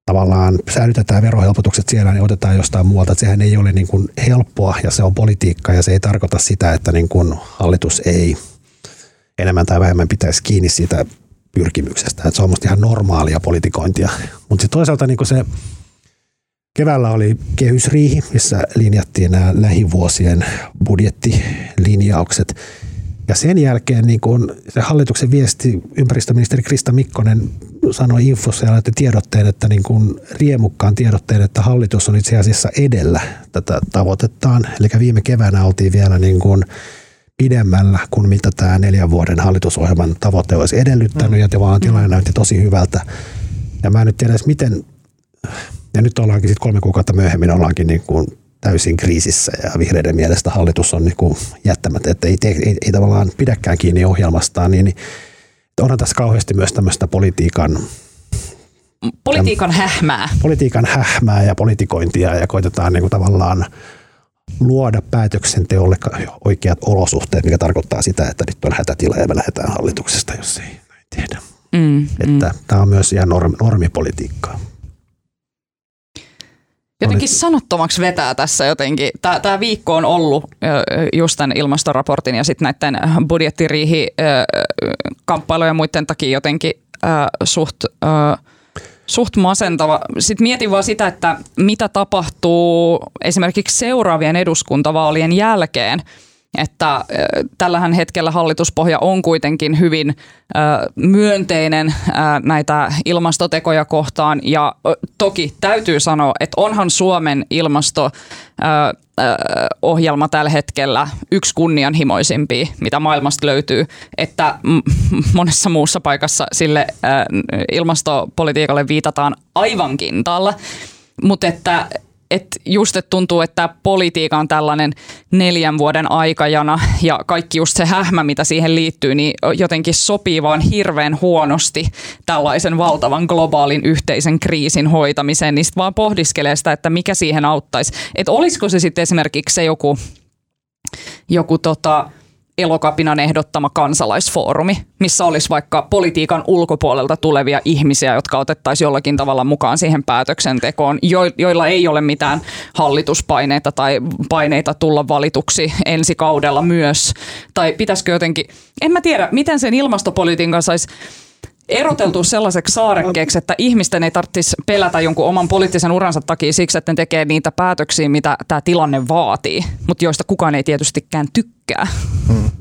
tavallaan säilytetään verohelpotukset siellä, niin otetaan jostain muualta. Että sehän ei ole niin kuin helppoa ja se on politiikka ja se ei tarkoita sitä, että niin kuin hallitus ei enemmän tai vähemmän pitäisi kiinni siitä pyrkimyksestä. Että se on musta ihan normaalia politikointia. Mutta sitten toisaalta niin kuin se keväällä oli kehysriihi, missä linjattiin nämä lähivuosien budjettilinjaukset. Ja sen jälkeen niin kun se hallituksen viesti, ympäristöministeri Krista Mikkonen sanoi infossa ja laittoi tiedotteen, että niin kun riemukkaan tiedotteen, että hallitus on itse asiassa edellä tätä tavoitettaan. Eli viime keväänä oltiin vielä niin kun pidemmällä kuin mitä tämä neljän vuoden hallitusohjelman tavoite olisi edellyttänyt, ja vaan tilanne näytti tosi hyvältä. Ja mä en nyt tiedä miten, ja nyt ollaankin sitten kolme kuukautta myöhemmin, ollaankin niin kuin täysin kriisissä ja vihreiden mielestä hallitus on niin jättämättä, että ei, ei, ei, ei tavallaan pidäkään kiinni ohjelmastaan, niin, niin onhan tässä kauheasti myös tämmöistä politiikan Politiikan hähmää. Politiikan hähmää ja politikointia ja koitetaan niin kuin tavallaan luoda päätöksenteolle oikeat olosuhteet, mikä tarkoittaa sitä, että nyt on hätätila ja me lähdetään hallituksesta, jos ei näin tehdä. Mm, että mm. tämä on myös ihan norm, normipolitiikkaa. Jotenkin sanottomaksi vetää tässä jotenkin. Tämä, viikko on ollut just tämän ilmastoraportin ja sitten näiden budjettiriihi kamppailujen ja muiden takia jotenkin suht, suht masentava. Sitten mietin vaan sitä, että mitä tapahtuu esimerkiksi seuraavien eduskuntavaalien jälkeen – että tällähän hetkellä hallituspohja on kuitenkin hyvin myönteinen näitä ilmastotekoja kohtaan. Ja toki täytyy sanoa, että onhan Suomen ilmasto ohjelma tällä hetkellä yksi kunnianhimoisimpia, mitä maailmasta löytyy, että monessa muussa paikassa sille ilmastopolitiikalle viitataan aivan kintaalla, mutta että että just et tuntuu, että politiikka on tällainen neljän vuoden aikajana ja kaikki just se hähmä, mitä siihen liittyy, niin jotenkin sopii vaan hirveän huonosti tällaisen valtavan globaalin yhteisen kriisin hoitamiseen, niin vaan pohdiskelee sitä, että mikä siihen auttaisi. Että olisiko se sitten esimerkiksi se joku, joku tota, Elokapinan ehdottama kansalaisfoorumi, missä olisi vaikka politiikan ulkopuolelta tulevia ihmisiä, jotka otettaisiin jollakin tavalla mukaan siihen päätöksentekoon, joilla ei ole mitään hallituspaineita tai paineita tulla valituksi ensi kaudella myös. Tai pitäisikö jotenkin, en mä tiedä, miten sen ilmastopolitiikan saisi eroteltu sellaiseksi saarekkeeksi, että ihmisten ei tarvitsisi pelätä jonkun oman poliittisen uransa takia siksi, että ne tekee niitä päätöksiä, mitä tämä tilanne vaatii, mutta joista kukaan ei tietystikään tykkää. Hmm.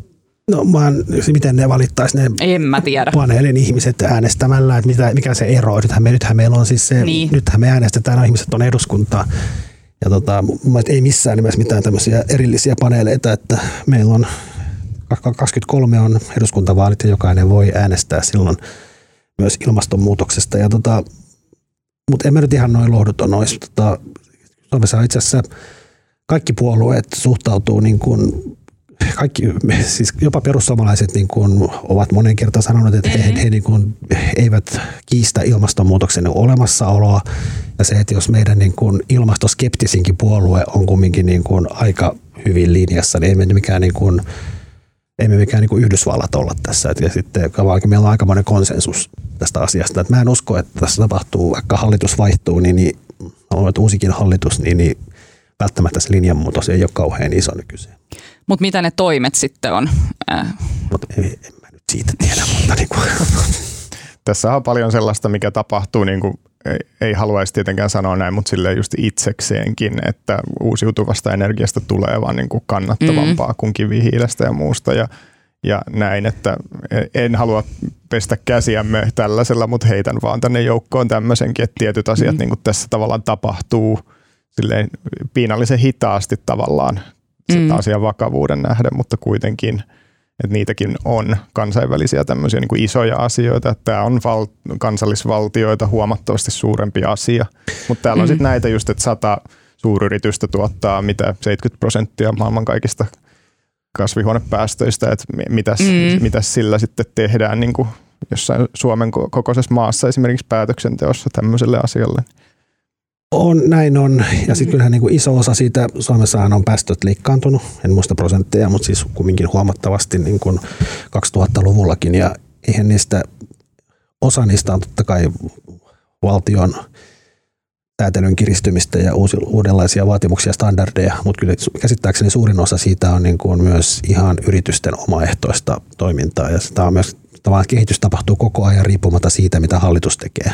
No vaan, miten ne valittaisi ne en mä tiedä. paneelin ihmiset äänestämällä, että mitä, mikä se ero. Nythän, me, nythän meillä on siis se, niin. nythän me äänestetään, no ihmiset on eduskuntaa. Ja tota, ei missään nimessä mitään tämmöisiä erillisiä paneeleita, että meillä on 23 on eduskuntavaalit ja jokainen voi äänestää silloin myös ilmastonmuutoksesta. Ja tota, mutta en mä nyt ihan noin lohduton olisi. Tota, Suomessa itse asiassa kaikki puolueet suhtautuu niin kuin kaikki, siis jopa perussuomalaiset niin kuin ovat monen kertaan sanoneet, että he, he, he niin kuin eivät kiistä ilmastonmuutoksen olemassaoloa. Ja se, että jos meidän niin kuin ilmastoskeptisinkin puolue on kumminkin niin kuin aika hyvin linjassa, niin ei me mikään niin kuin ei me mikään niin Yhdysvallat olla tässä. Et ja sitten vaikka meillä on aikamoinen konsensus tästä asiasta. Et mä en usko, että tässä tapahtuu, vaikka hallitus vaihtuu, niin, niin on että uusikin hallitus, niin, niin välttämättä se linjanmuutos ei ole kauhean iso nykyiseen. Mutta mitä ne toimet sitten on? Äh. Mut en, en mä nyt siitä tiedä, mutta niin kuin. Tässä on paljon sellaista, mikä tapahtuu niin kuin ei, ei haluaisi tietenkään sanoa näin, mutta sille just itsekseenkin, että uusiutuvasta energiasta tulee vaan niin kuin kannattavampaa mm. kuin kivihiilestä ja muusta. Ja, ja näin, että en halua pestä käsiämme tällaisella, mutta heitän vaan tänne joukkoon tämmöisenkin, että tietyt asiat mm. niin kuin tässä tavallaan tapahtuu silleen piinallisen hitaasti tavallaan mm. asian vakavuuden nähden, mutta kuitenkin että niitäkin on kansainvälisiä tämmöisiä niin kuin isoja asioita. Tämä on val- kansallisvaltioita huomattavasti suurempi asia, mutta täällä on mm. sitten näitä just, että sata suuryritystä tuottaa mitä 70 prosenttia maailman kaikista kasvihuonepäästöistä, että mitäs, mm. mitäs sillä sitten tehdään niin kuin jossain Suomen kokoisessa maassa esimerkiksi päätöksenteossa tämmöiselle asialle. On, näin on. Ja sitten kyllähän niin kuin iso osa siitä, Suomessahan on päästöt liikkaantunut, en muista prosentteja, mutta siis kumminkin huomattavasti niin kuin 2000-luvullakin. Ja eihän niistä, osa niistä on totta kai valtion säätelyn kiristymistä ja uusi, uudenlaisia vaatimuksia ja standardeja, mutta kyllä käsittääkseni suurin osa siitä on niin kuin myös ihan yritysten omaehtoista toimintaa ja sitä on myös tavallaan kehitys tapahtuu koko ajan riippumatta siitä, mitä hallitus tekee.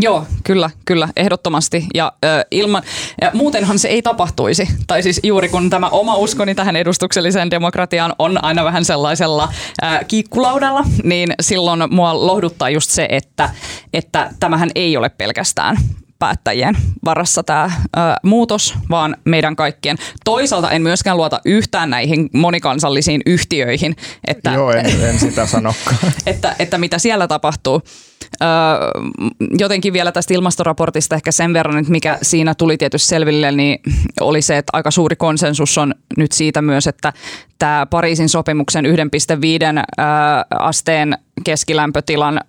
Joo, kyllä, kyllä, ehdottomasti. Ja ö, ilman, ja muutenhan se ei tapahtuisi. Tai siis juuri kun tämä oma uskoni tähän edustukselliseen demokratiaan on aina vähän sellaisella ö, kiikkulaudalla, niin silloin mua lohduttaa just se, että, että tämähän ei ole pelkästään päättäjien varassa tämä ö, muutos, vaan meidän kaikkien. Toisaalta en myöskään luota yhtään näihin monikansallisiin yhtiöihin. Että, Joo, en, en sitä sanokaan. että, että mitä siellä tapahtuu. Ö, jotenkin vielä tästä ilmastoraportista ehkä sen verran, että mikä siinä tuli tietysti selville, niin oli se, että aika suuri konsensus on nyt siitä myös, että tämä Pariisin sopimuksen 1,5 asteen keskilämpötilan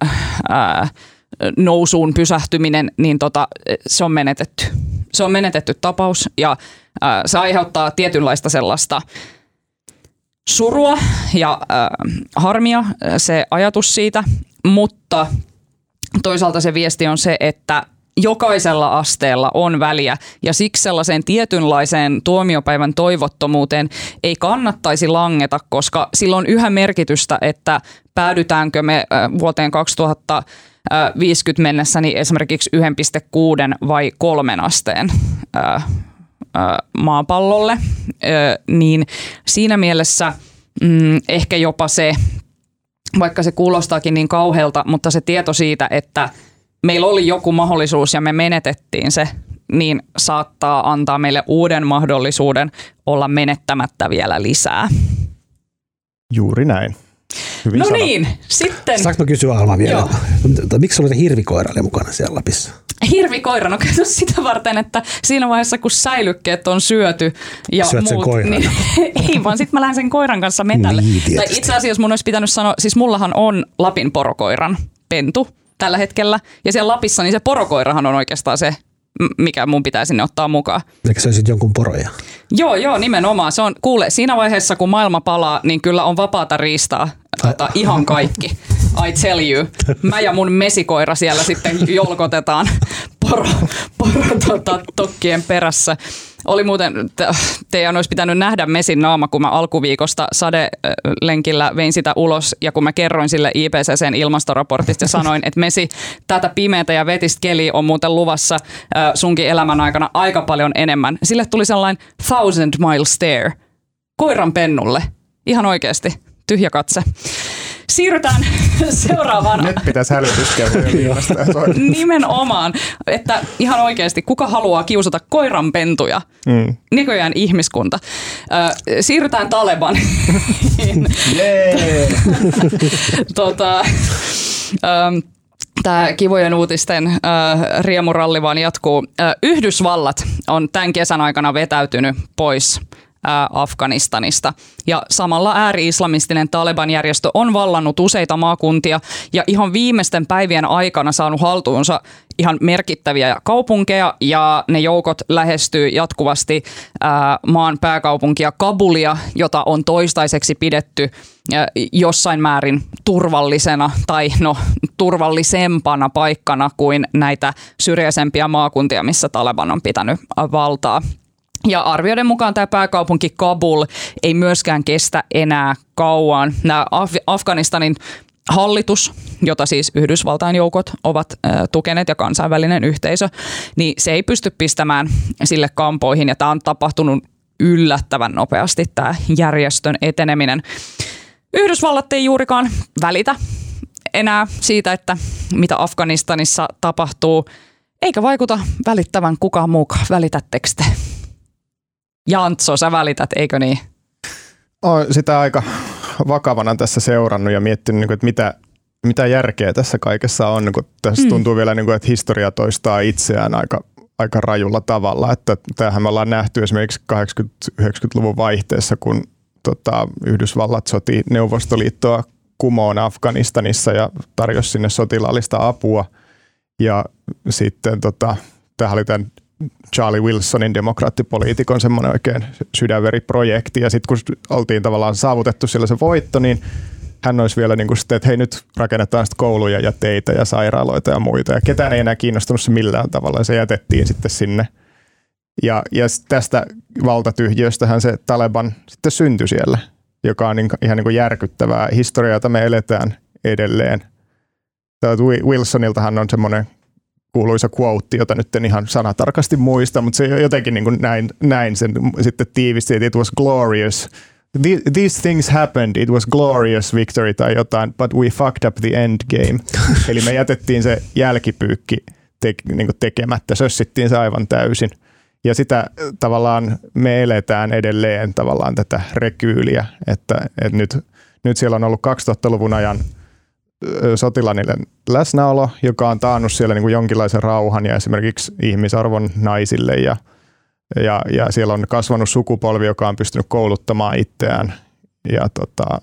nousuun pysähtyminen, niin tota, se on menetetty. Se on menetetty tapaus ja ää, se aiheuttaa tietynlaista sellaista surua ja ää, harmia, se ajatus siitä, mutta toisaalta se viesti on se, että jokaisella asteella on väliä ja siksi sellaiseen tietynlaiseen tuomiopäivän toivottomuuteen ei kannattaisi langeta, koska sillä on yhä merkitystä, että päädytäänkö me vuoteen 2000 50 mennessä niin esimerkiksi 1,6 vai 3 asteen maapallolle, niin siinä mielessä mm, ehkä jopa se, vaikka se kuulostaakin niin kauhealta, mutta se tieto siitä, että meillä oli joku mahdollisuus ja me menetettiin se, niin saattaa antaa meille uuden mahdollisuuden olla menettämättä vielä lisää. Juuri näin. Hyvin no sanottu. niin, sitten. Saanko mä kysyä Alma vielä? Joo. Miksi sulla hirvikoira oli mukana siellä Lapissa? Hirvikoira, no kato sitä varten, että siinä vaiheessa kun säilykkeet on syöty ja Syöt muut, koiran. niin ei vaan sitten mä lähden sen koiran kanssa metälle. Niin, tai itse asiassa mun olisi pitänyt sanoa, siis mullahan on Lapin porokoiran pentu tällä hetkellä. Ja siellä Lapissa niin se porokoirahan on oikeastaan se, mikä mun pitää sinne ottaa mukaan. Eli se olisit jonkun poroja? Joo, joo, nimenomaan. Se on, kuule, siinä vaiheessa kun maailma palaa, niin kyllä on vapaata riistaa tota, ihan kaikki. I tell you. Mä ja mun mesikoira siellä sitten jolkotetaan poro, poro tota, tokkien perässä. Oli muuten, teidän olisi pitänyt nähdä Mesin naama, kun mä alkuviikosta sadelenkillä vein sitä ulos ja kun mä kerroin sille IPCCn ilmastoraportista ja sanoin, että Mesi, tätä pimeätä ja vetistä keliä on muuten luvassa sunkin elämän aikana aika paljon enemmän. Sille tuli sellainen thousand mile stare koiran pennulle. Ihan oikeasti tyhjä katse. Siirrytään seuraavaan. Nyt pitäisi hälytyskelloja Nimenomaan, että ihan oikeasti kuka haluaa kiusata koiranpentuja? Mm. Näköjään ihmiskunta. siirrytään Taleban. tota, tämä kivojen uutisten äh, riemuralli vaan jatkuu. Äh, Yhdysvallat on tämän kesän aikana vetäytynyt pois Afganistanista. Ja samalla ääri-islamistinen Taliban-järjestö on vallannut useita maakuntia ja ihan viimeisten päivien aikana saanut haltuunsa ihan merkittäviä kaupunkeja ja ne joukot lähestyy jatkuvasti maan pääkaupunkia Kabulia, jota on toistaiseksi pidetty jossain määrin turvallisena tai no turvallisempana paikkana kuin näitä syrjäisempiä maakuntia, missä Taleban on pitänyt valtaa. Ja arvioiden mukaan tämä pääkaupunki Kabul ei myöskään kestä enää kauan. Nämä Af- Afganistanin hallitus, jota siis Yhdysvaltain joukot ovat äh, tukeneet ja kansainvälinen yhteisö, niin se ei pysty pistämään sille kampoihin ja tämä on tapahtunut yllättävän nopeasti tämä järjestön eteneminen. Yhdysvallat ei juurikaan välitä enää siitä, että mitä Afganistanissa tapahtuu, eikä vaikuta välittävän kukaan muukaan. Välitättekö te? Jantso, sä välität, eikö niin? On sitä aika, vakavana tässä seurannut ja miettinyt, niin että mitä, mitä järkeä tässä kaikessa on, kun tässä mm. tuntuu vielä, niin että historia toistaa itseään aika, aika rajulla tavalla. Että tämähän me ollaan nähty esimerkiksi 80-90-luvun vaihteessa, kun tota, Yhdysvallat soti Neuvostoliittoa kumoon Afganistanissa ja tarjosi sinne sotilaallista apua. Ja sitten tota, tämä oli tämän Charlie Wilsonin demokraattipoliitikon semmoinen oikein sydänveriprojekti. Ja sitten kun oltiin tavallaan saavutettu sillä se voitto, niin hän olisi vielä niin kuin sitten, että hei nyt rakennetaan sitten kouluja ja teitä ja sairaaloita ja muita. Ja ketään ei enää kiinnostunut se millään tavalla ja se jätettiin sitten sinne. Ja, ja tästä valtatyhjiöstähän se Taleban sitten syntyi siellä, joka on niin, ihan niin kuin järkyttävää historiaa, jota me eletään edelleen. Wilsoniltahan on semmoinen kuuluisa quote, jota nyt en ihan sanatarkasti muista, mutta se jotenkin niin kuin näin, näin sen sitten tiivisti, että it was glorious. These things happened, it was glorious victory tai jotain, but we fucked up the end game. Eli me jätettiin se jälkipyykki te, niin kuin tekemättä, sössittiin se aivan täysin. Ja sitä tavallaan me eletään edelleen tavallaan tätä rekyyliä, että, että nyt, nyt siellä on ollut 2000-luvun ajan – sotilaanille läsnäolo, joka on taannut siellä niin kuin jonkinlaisen rauhan ja esimerkiksi ihmisarvon naisille ja, ja, ja siellä on kasvanut sukupolvi, joka on pystynyt kouluttamaan itseään ja tota,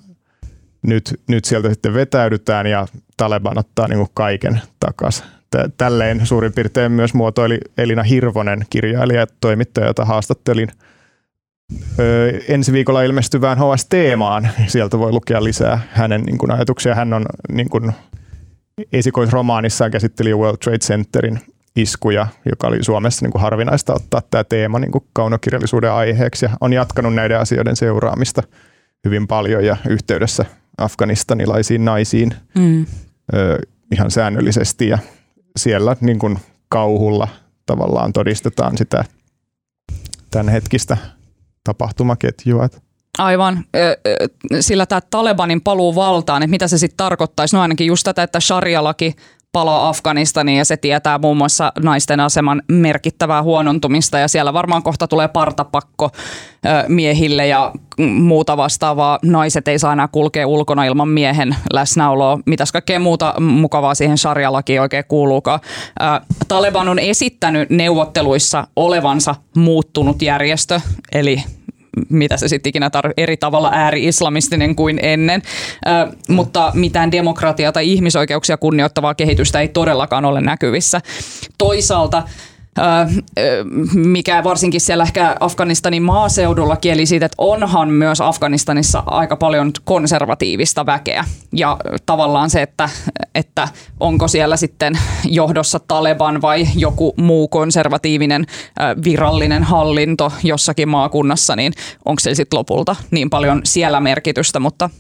nyt, nyt sieltä sitten vetäydytään ja Taleban ottaa niin kuin kaiken takaisin. Tälleen suurin piirtein myös muotoili Elina Hirvonen, kirjailija ja toimittaja, jota haastattelin – ö, ensi viikolla ilmestyvään HS-teemaan. Sieltä voi lukea lisää hänen niin kuin, ajatuksia. Hän on niin kuin, esikoisromaanissaan käsitteli World Trade Centerin iskuja, joka oli Suomessa niin kuin harvinaista ottaa tämä teema niin kuin kaunokirjallisuuden aiheeksi ja on jatkanut näiden asioiden seuraamista hyvin paljon ja yhteydessä afganistanilaisiin naisiin mm. ö, ihan säännöllisesti ja siellä niin kuin kauhulla tavallaan todistetaan sitä tämänhetkistä tapahtumaketjua. Aivan, sillä tämä Talebanin paluu valtaan, että mitä se sitten tarkoittaisi, no ainakin just tätä, että sharia-laki palaa Afganistaniin ja se tietää muun muassa naisten aseman merkittävää huonontumista ja siellä varmaan kohta tulee partapakko miehille ja muuta vastaavaa. Naiset ei saa enää kulkea ulkona ilman miehen läsnäoloa. Mitäs kaikkea muuta mukavaa siihen sarjalakiin oikein kuuluukaan. Taleban on esittänyt neuvotteluissa olevansa muuttunut järjestö, eli mitä se sitten ikinä tar- eri tavalla ääri-islamistinen kuin ennen. Ö, mutta mitään demokratiaa tai ihmisoikeuksia kunnioittavaa kehitystä ei todellakaan ole näkyvissä. Toisaalta mikä varsinkin siellä ehkä Afganistanin maaseudulla kieli siitä, että onhan myös Afganistanissa aika paljon konservatiivista väkeä. Ja tavallaan se, että, että onko siellä sitten johdossa Taleban vai joku muu konservatiivinen virallinen hallinto jossakin maakunnassa, niin onko se sitten lopulta niin paljon siellä merkitystä, mutta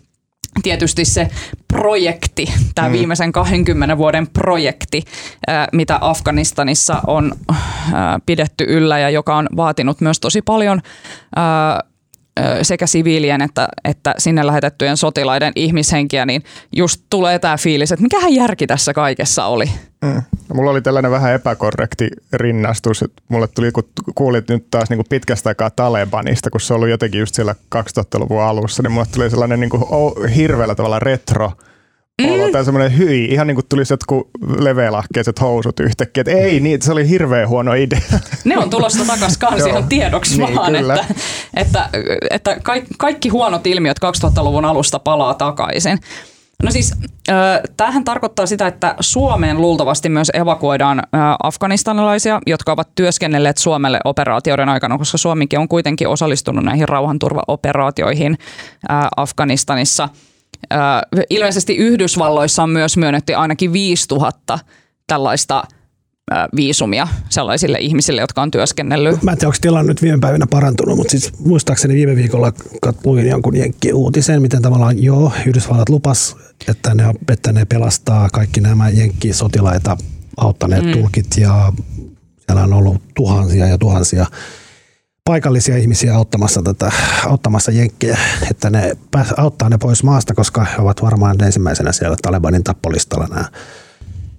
tietysti se projekti, tämä mm. viimeisen 20 vuoden projekti, mitä Afganistanissa on pidetty yllä ja joka on vaatinut myös tosi paljon sekä siviilien että, että sinne lähetettyjen sotilaiden ihmishenkiä, niin just tulee tämä fiilis, että mikähän järki tässä kaikessa oli. Mm. No, mulla oli tällainen vähän epäkorrekti rinnastus, että mulle tuli, kun kuulit nyt taas niin kuin pitkästä aikaa Talebanista, kun se ollut jotenkin just siellä 2000-luvun alussa, niin mulle tuli sellainen niin kuin hirveällä tavalla retro olo mm. tai semmoinen hyi, ihan niin kuin tulisi jotkut leveälahkeiset housut yhtäkkiä, että ei niin, se oli hirveän huono idea. Ne on tulossa takaisin kans ihan tiedoksi niin, vaan, että, että, että kaikki huonot ilmiöt 2000-luvun alusta palaa takaisin. No siis tämähän tarkoittaa sitä, että Suomeen luultavasti myös evakuoidaan afganistanilaisia, jotka ovat työskennelleet Suomelle operaatioiden aikana, koska Suomikin on kuitenkin osallistunut näihin rauhanturvaoperaatioihin Afganistanissa. Ilmeisesti Yhdysvalloissa on myös myönnetty ainakin 5000 tällaista viisumia sellaisille ihmisille, jotka on työskennellyt. Mä en tiedä, onko tilanne nyt viime päivinä parantunut, mutta siis muistaakseni viime viikolla luin jonkun jenkki-uutisen, miten tavallaan joo, Yhdysvallat lupas, että ne, että ne pelastaa kaikki nämä jenkki-sotilaita auttaneet mm. tulkit ja siellä on ollut tuhansia ja tuhansia paikallisia ihmisiä auttamassa, tätä, auttamassa jenkkejä, että ne auttaa ne pois maasta, koska he ovat varmaan ensimmäisenä siellä Talebanin tappolistalla nämä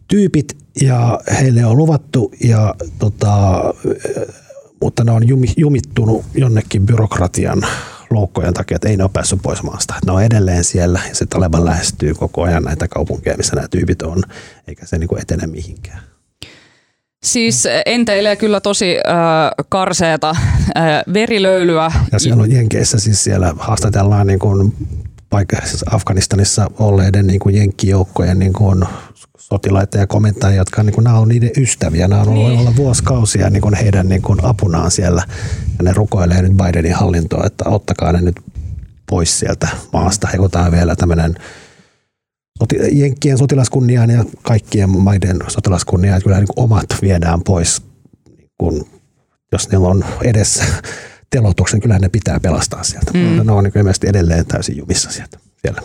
tyypit ja heille on luvattu, ja, tota, mutta ne on jumittunut jonnekin byrokratian loukkojen takia, että ei ne ole päässyt pois maasta. Ne on edelleen siellä ja se Taleban lähestyy koko ajan näitä kaupunkeja, missä nämä tyypit on, eikä se niin kuin etene mihinkään. Siis enteilee kyllä tosi äh, karseeta äh, verilöylyä. Ja siellä on Jenkeissä siis siellä haastatellaan niin kuin siis Afganistanissa olleiden niin kuin jenkkijoukkojen niin kuin sotilaita ja komentajia, jotka niin kuin, nämä on niiden ystäviä. Nämä on ollut niin. olla vuosikausia niin kuin heidän niin kuin apunaan siellä. Ja ne rukoilee nyt Bidenin hallintoa, että ottakaa ne nyt pois sieltä maasta. Hekotaan vielä tämmöinen Jenkkien sotilaskunniaan ja kaikkien maiden sotilaskunniaan, että kyllä niin omat viedään pois, kun, jos ne on edessä telotuksen, kyllä ne pitää pelastaa sieltä. Mm. Ne on niin ilmeisesti edelleen täysin jumissa sieltä, siellä.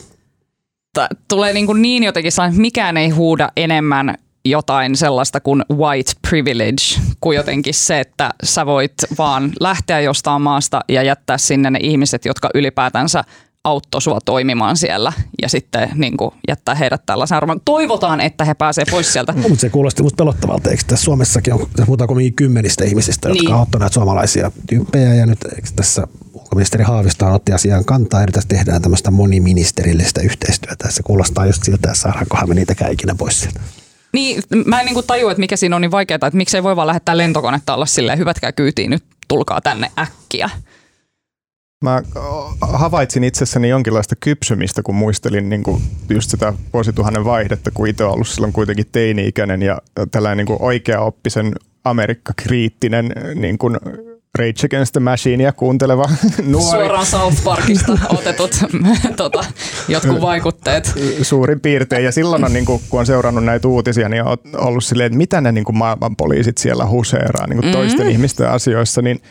Tulee niin, kuin niin jotenkin sellainen, että mikään ei huuda enemmän jotain sellaista kuin white privilege, kuin jotenkin se, että sä voit vaan lähteä jostain maasta ja jättää sinne ne ihmiset, jotka ylipäätänsä auttoi sua toimimaan siellä ja sitten niin kuin, jättää heidät tällaisen arvon. Toivotaan, että he pääsee pois sieltä. No, mutta se kuulosti musta pelottavalta. Eikö tässä Suomessakin on, puhutaan kuitenkin kymmenistä ihmisistä, jotka niin. ovat auttaneet suomalaisia tyyppejä ja nyt eikö tässä ulkoministeri Haavisto otti asiaan kantaa, eli tässä tehdään tämmöistä moniministerillistä yhteistyötä. Se kuulostaa just siltä, että saadaankohan me niitäkään ikinä pois sieltä. Niin, mä en niin kuin tajua, että mikä siinä on niin vaikeaa, että miksei voi vaan lähettää lentokonetta olla silleen, hyvätkää kyytiin, nyt tulkaa tänne äkkiä. Mä havaitsin itsessäni jonkinlaista kypsymistä, kun muistelin niin kuin just sitä vuosituhannen vaihdetta, kun itse ollut silloin kuitenkin teini-ikäinen ja tällainen niin kuin oikeaoppisen Amerikka-kriittinen niin kuin Rage Against the Machinea kuunteleva nuori. Suoraan South Parkista otetut tota, jotkut vaikutteet. Suurin piirtein. Ja silloin on, niin kuin, kun on seurannut näitä uutisia, niin on ollut silleen, että mitä ne niin kuin maailman poliisit siellä huseeraa niin kuin toisten mm-hmm. ihmisten asioissa, niin –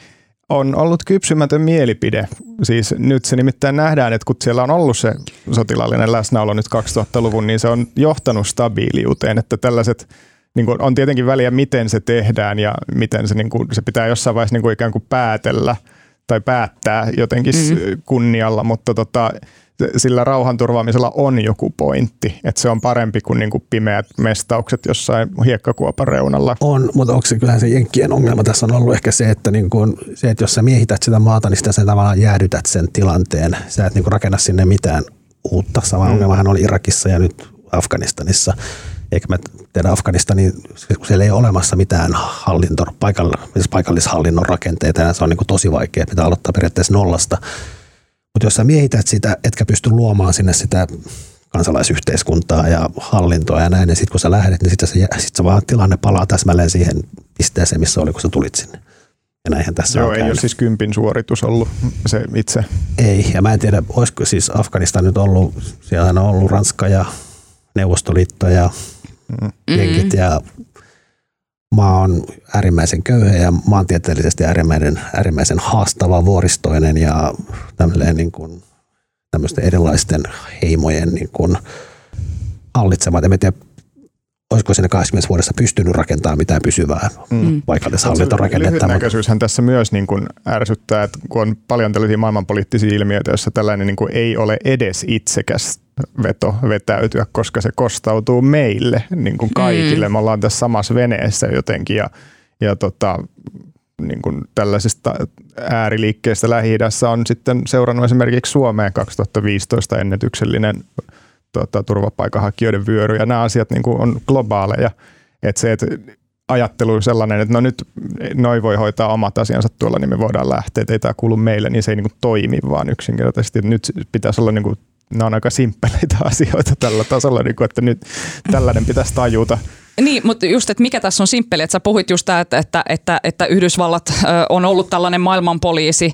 on ollut kypsymätön mielipide. Siis nyt se nimittäin nähdään, että kun siellä on ollut se sotilaallinen läsnäolo nyt 2000-luvun, niin se on johtanut stabiiliuteen, että tällaiset niin kuin on tietenkin väliä, miten se tehdään ja miten se, niin kuin, se pitää jossain vaiheessa niin kuin ikään kuin päätellä tai päättää jotenkin mm-hmm. kunnialla, mutta tota, sillä rauhanturvaamisella on joku pointti, että se on parempi kuin, niin kuin pimeät mestaukset jossain hiekkakuopan reunalla. On, mutta onko se kyllähän se jenkkien ongelma tässä on ollut ehkä se, että, niin kuin, se, että jos sä miehität sitä maata, niin sitä sä tavallaan jäädytät sen tilanteen. Sä et niin kuin rakenna sinne mitään uutta. Sama mm. ongelmahan oli Irakissa ja nyt Afganistanissa. Eikä me tehdä Afganistanin, kun siellä ei ole olemassa mitään hallinto, paikallishallinnon rakenteita, ja se on niin kuin tosi vaikea. Pitää aloittaa periaatteessa nollasta mutta jos sä miehität sitä, etkä pysty luomaan sinne sitä kansalaisyhteiskuntaa ja hallintoa ja näin, niin sitten kun sä lähdet, niin sitten se, sit se vaan tilanne palaa täsmälleen siihen pisteeseen, missä oli, kun sä tulit sinne. Ja näinhän tässä Joo, on ei käynyt. ole siis kympin suoritus ollut se itse. Ei, ja mä en tiedä, olisiko siis Afganistan nyt ollut, siellä on ollut Ranska ja Neuvostoliitto ja mm. jenkit ja maa on äärimmäisen köyhä ja maantieteellisesti äärimmäisen, äärimmäisen haastava, vuoristoinen ja niin kuin, tämmöisten erilaisten heimojen niin kuin hallitsemat. En tiedä, olisiko siinä 20 vuodessa pystynyt rakentamaan mitään pysyvää mm. paikallishallintorakennetta. Lyhytnäköisyyshän tässä myös niin kuin ärsyttää, että kun on paljon tällaisia maailmanpoliittisia ilmiöitä, joissa tällainen niin kuin ei ole edes itsekäs veto vetäytyä, koska se kostautuu meille niin kuin kaikille. Mm. Me ollaan tässä samassa veneessä jotenkin ja, ja tota, niin kuin tällaisista ääriliikkeistä lähi on sitten seurannut esimerkiksi Suomeen 2015 ennätyksellinen tota, turvapaikanhakijoiden vyöry ja nämä asiat niin kuin on globaaleja. Että se, että ajattelu sellainen, että no nyt noi voi hoitaa omat asiansa tuolla, niin me voidaan lähteä, että ei tämä kuulu meille, niin se ei niin kuin toimi vaan yksinkertaisesti. Nyt pitäisi olla niin kuin nämä on aika simppeleitä asioita tällä tasolla, niin kuin, että nyt tällainen pitäisi tajuta. Niin, mutta just, että mikä tässä on simppeli, että sä puhuit just tämä, että, että, että, että Yhdysvallat on ollut tällainen maailmanpoliisi,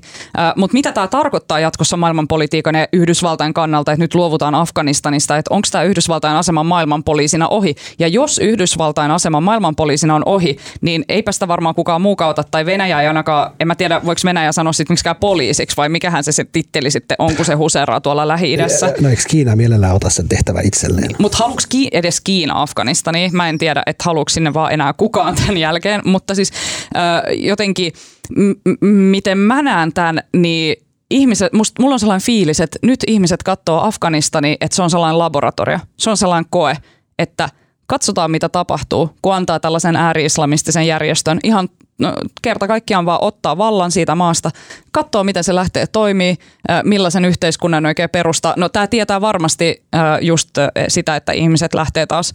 mutta mitä tämä tarkoittaa jatkossa maailmanpolitiikan ja Yhdysvaltain kannalta, että nyt luovutaan Afganistanista, että onko tämä Yhdysvaltain asema maailmanpoliisina ohi, ja jos Yhdysvaltain asema maailmanpoliisina on ohi, niin eipä sitä varmaan kukaan muu kautta, tai Venäjä ei ainakaan, en mä tiedä, voiko Venäjä sanoa sitten miksikään poliisiksi, vai mikähän se se titteli sitten on, kun se huseraa tuolla Lähi-idässä. No eikö Kiina mielellään ota sen tehtävä itselleen? Mutta haluuko edes Kiina Afganistaniin? Mä en tiedä tiedä, että haluuko sinne vaan enää kukaan tämän jälkeen, mutta siis äh, jotenkin, m- miten mä näen tämän, niin ihmiset, musta, mulla on sellainen fiilis, että nyt ihmiset katsoo Afganistani, että se on sellainen laboratorio, se on sellainen koe, että katsotaan mitä tapahtuu, kun antaa tällaisen ääri-islamistisen järjestön ihan no, kerta kaikkiaan vaan ottaa vallan siitä maasta, katsoa miten se lähtee toimii, millaisen yhteiskunnan oikein perusta. No tämä tietää varmasti just sitä, että ihmiset lähtee taas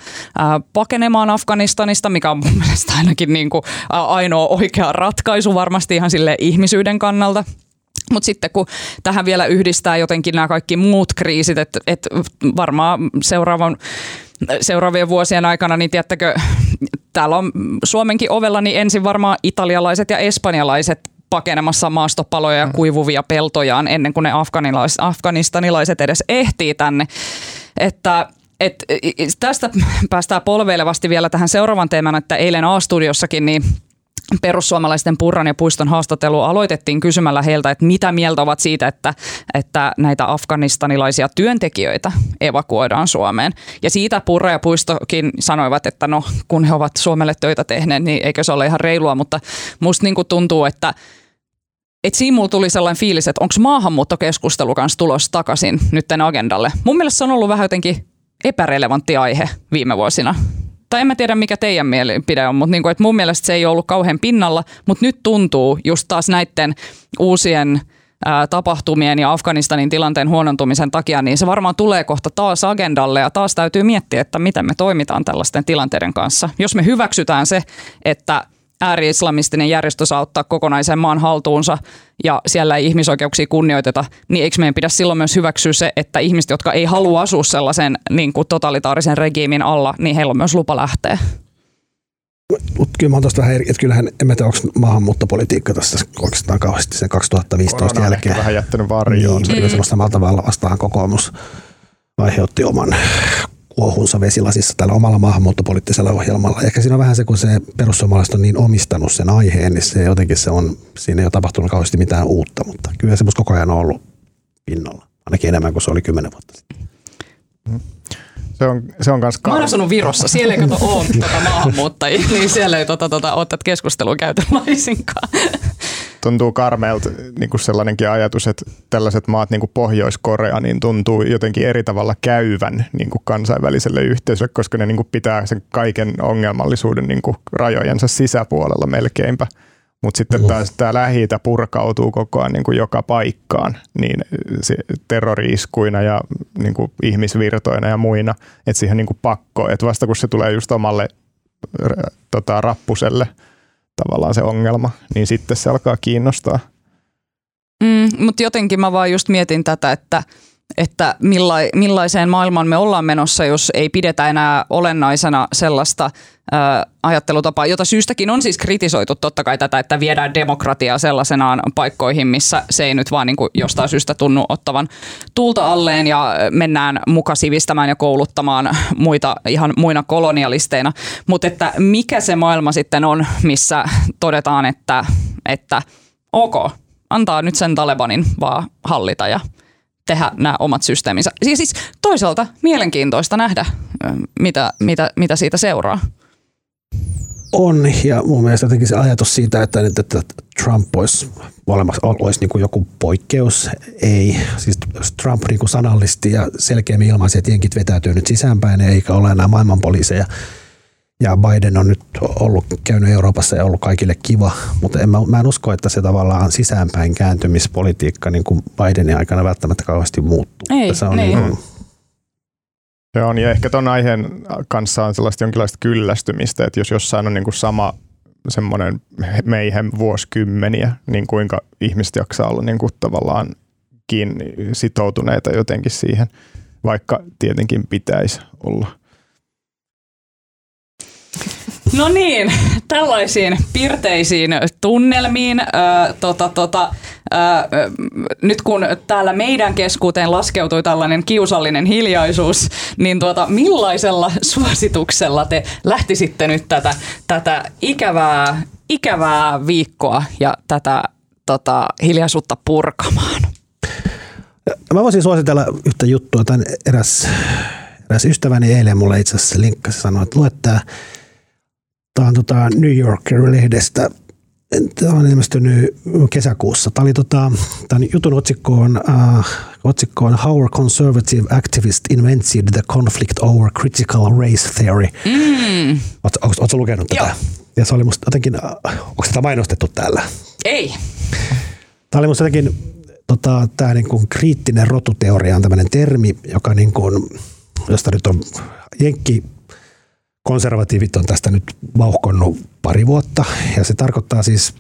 pakenemaan Afganistanista, mikä on mun mielestä ainakin niin kuin ainoa oikea ratkaisu varmasti ihan sille ihmisyyden kannalta. Mutta sitten kun tähän vielä yhdistää jotenkin nämä kaikki muut kriisit, että et varmaan seuraavan seuraavien vuosien aikana, niin tiedättekö, täällä on Suomenkin ovella, niin ensin varmaan italialaiset ja espanjalaiset pakenemassa maastopaloja ja mm. kuivuvia peltojaan ennen kuin ne afganistanilaiset edes ehtii tänne. Että et, tästä päästään polveilevasti vielä tähän seuraavan teemaan, että eilen A-studiossakin niin perussuomalaisten Purran ja Puiston haastattelu aloitettiin kysymällä heiltä, että mitä mieltä ovat siitä, että, että näitä afganistanilaisia työntekijöitä evakuoidaan Suomeen. Ja siitä Purra ja Puistokin sanoivat, että no kun he ovat Suomelle töitä tehneet, niin eikö se ole ihan reilua, mutta musta niin tuntuu, että et siinä mulla tuli sellainen fiilis, että onko maahanmuuttokeskustelu kanssa tulossa takaisin nytten agendalle. Mun mielestä se on ollut vähän jotenkin epärelevantti aihe viime vuosina tai en mä tiedä mikä teidän mielipide on, mutta niinku, että mun mielestä se ei ollut kauhean pinnalla, mutta nyt tuntuu just taas näiden uusien tapahtumien ja Afganistanin tilanteen huonontumisen takia, niin se varmaan tulee kohta taas agendalle ja taas täytyy miettiä, että miten me toimitaan tällaisten tilanteiden kanssa. Jos me hyväksytään se, että ääri-islamistinen järjestö saa ottaa kokonaisen maan haltuunsa ja siellä ei ihmisoikeuksia kunnioiteta, niin eikö meidän pidä silloin myös hyväksyä se, että ihmiset, jotka ei halua asua sellaisen niin kuin totalitaarisen regiimin alla, niin heillä on myös lupa lähteä? Mutta kyllä mä oon tuosta vähän eri, että kyllähän, en mä tiedä, onko maahanmuuttopolitiikka tässä oikeastaan kauheasti sen 2015 Korona jälkeen. vähän jättänyt varjoon. Niin, se kyllä semmoista tavalla vastaan kokoomus aiheutti oman kuohunsa vesilasissa tällä omalla maahanmuuttopoliittisella ohjelmalla. Ehkä siinä on vähän se, kun se perussuomalaiset on niin omistanut sen aiheen, niin se jotenkin se on, siinä ei ole tapahtunut kauheasti mitään uutta, mutta kyllä se koko ajan on ollut pinnalla, ainakin enemmän kuin se oli kymmenen vuotta sitten. Se on, se on kans Mä oon asunut Virossa, siellä ei kato ole tota maahanmuuttajia, niin siellä ei tota, tota, ole tätä keskustelua käyty laisinkaan tuntuu karmeelta niin kuin sellainenkin ajatus, että tällaiset maat niin kuin Pohjois-Korea niin tuntuu jotenkin eri tavalla käyvän niin kuin kansainväliselle yhteisölle, koska ne niin kuin pitää sen kaiken ongelmallisuuden niin kuin rajojensa sisäpuolella melkeinpä. Mutta sitten taas tämä lähi purkautuu koko ajan niin kuin joka paikkaan niin se terroriiskuina ja niin kuin ihmisvirtoina ja muina, että siihen niin kuin pakko, että vasta kun se tulee just omalle tota, rappuselle – tavallaan se ongelma, niin sitten se alkaa kiinnostaa. Mm, mutta jotenkin mä vaan just mietin tätä, että, että milla, millaiseen maailmaan me ollaan menossa, jos ei pidetä enää olennaisena sellaista ajattelutapaa, jota syystäkin on siis kritisoitu totta kai tätä, että viedään demokratiaa sellaisenaan paikkoihin, missä se ei nyt vaan niin kuin jostain syystä tunnu ottavan tulta alleen ja mennään muka sivistämään ja kouluttamaan muita ihan muina kolonialisteina. Mutta että mikä se maailma sitten on, missä todetaan, että, että ok, antaa nyt sen Talebanin vaan hallita ja tehdä nämä omat systeeminsä. Siis, siis toisaalta mielenkiintoista nähdä, mitä, mitä, mitä siitä seuraa on, ja mun mielestä jotenkin se ajatus siitä, että, että Trump olisi, olemassa, olisi niin kuin joku poikkeus, ei. Siis Trump niin kuin sanallisti ja selkeämmin ilmaisi, että jenkit vetäytyy nyt sisäänpäin, eikä ole enää maailmanpoliiseja. Ja Biden on nyt ollut, käynyt Euroopassa ja ollut kaikille kiva, mutta en, mä, mä en usko, että se tavallaan sisäänpäin kääntymispolitiikka niin kuin Bidenin aikana välttämättä kauheasti muuttuu. Ei, se on niin kuin, se on, ja ehkä tuon aiheen kanssa on sellaista jonkinlaista kyllästymistä, että jos jossain on niin kuin sama semmoinen meihem vuosikymmeniä, niin kuinka ihmiset jaksaa olla niin kuin tavallaan kiinni, sitoutuneita jotenkin siihen, vaikka tietenkin pitäisi olla. No niin, tällaisiin pirteisiin tunnelmiin. Ö, tota, tota, nyt kun täällä meidän keskuuteen laskeutui tällainen kiusallinen hiljaisuus, niin tuota, millaisella suosituksella te lähtisitte nyt tätä, tätä ikävää, ikävää viikkoa ja tätä tota, hiljaisuutta purkamaan? Mä voisin suositella yhtä juttua. Tämän eräs, eräs ystäväni eilen mulle itse asiassa linkkasi sanoi, että luet tämä, tämä on tota New Yorker-lehdestä – Tämä on ilmestynyt kesäkuussa. Tämä oli tota, tämän jutun otsikko on, uh, otsikko on How Conservative Activist Invented the Conflict Over Critical Race Theory. Mm. Oletko lukenut tätä? Joo. Ja se oli musta jotenkin, onko sitä mainostettu täällä? Ei. Tämä oli musta jotenkin, tota, tämä niin kuin kriittinen rotuteoria on tämmöinen termi, joka niin kuin, josta nyt on Jenkki konservatiivit on tästä nyt vauhkonnut pari vuotta. Ja se tarkoittaa siis,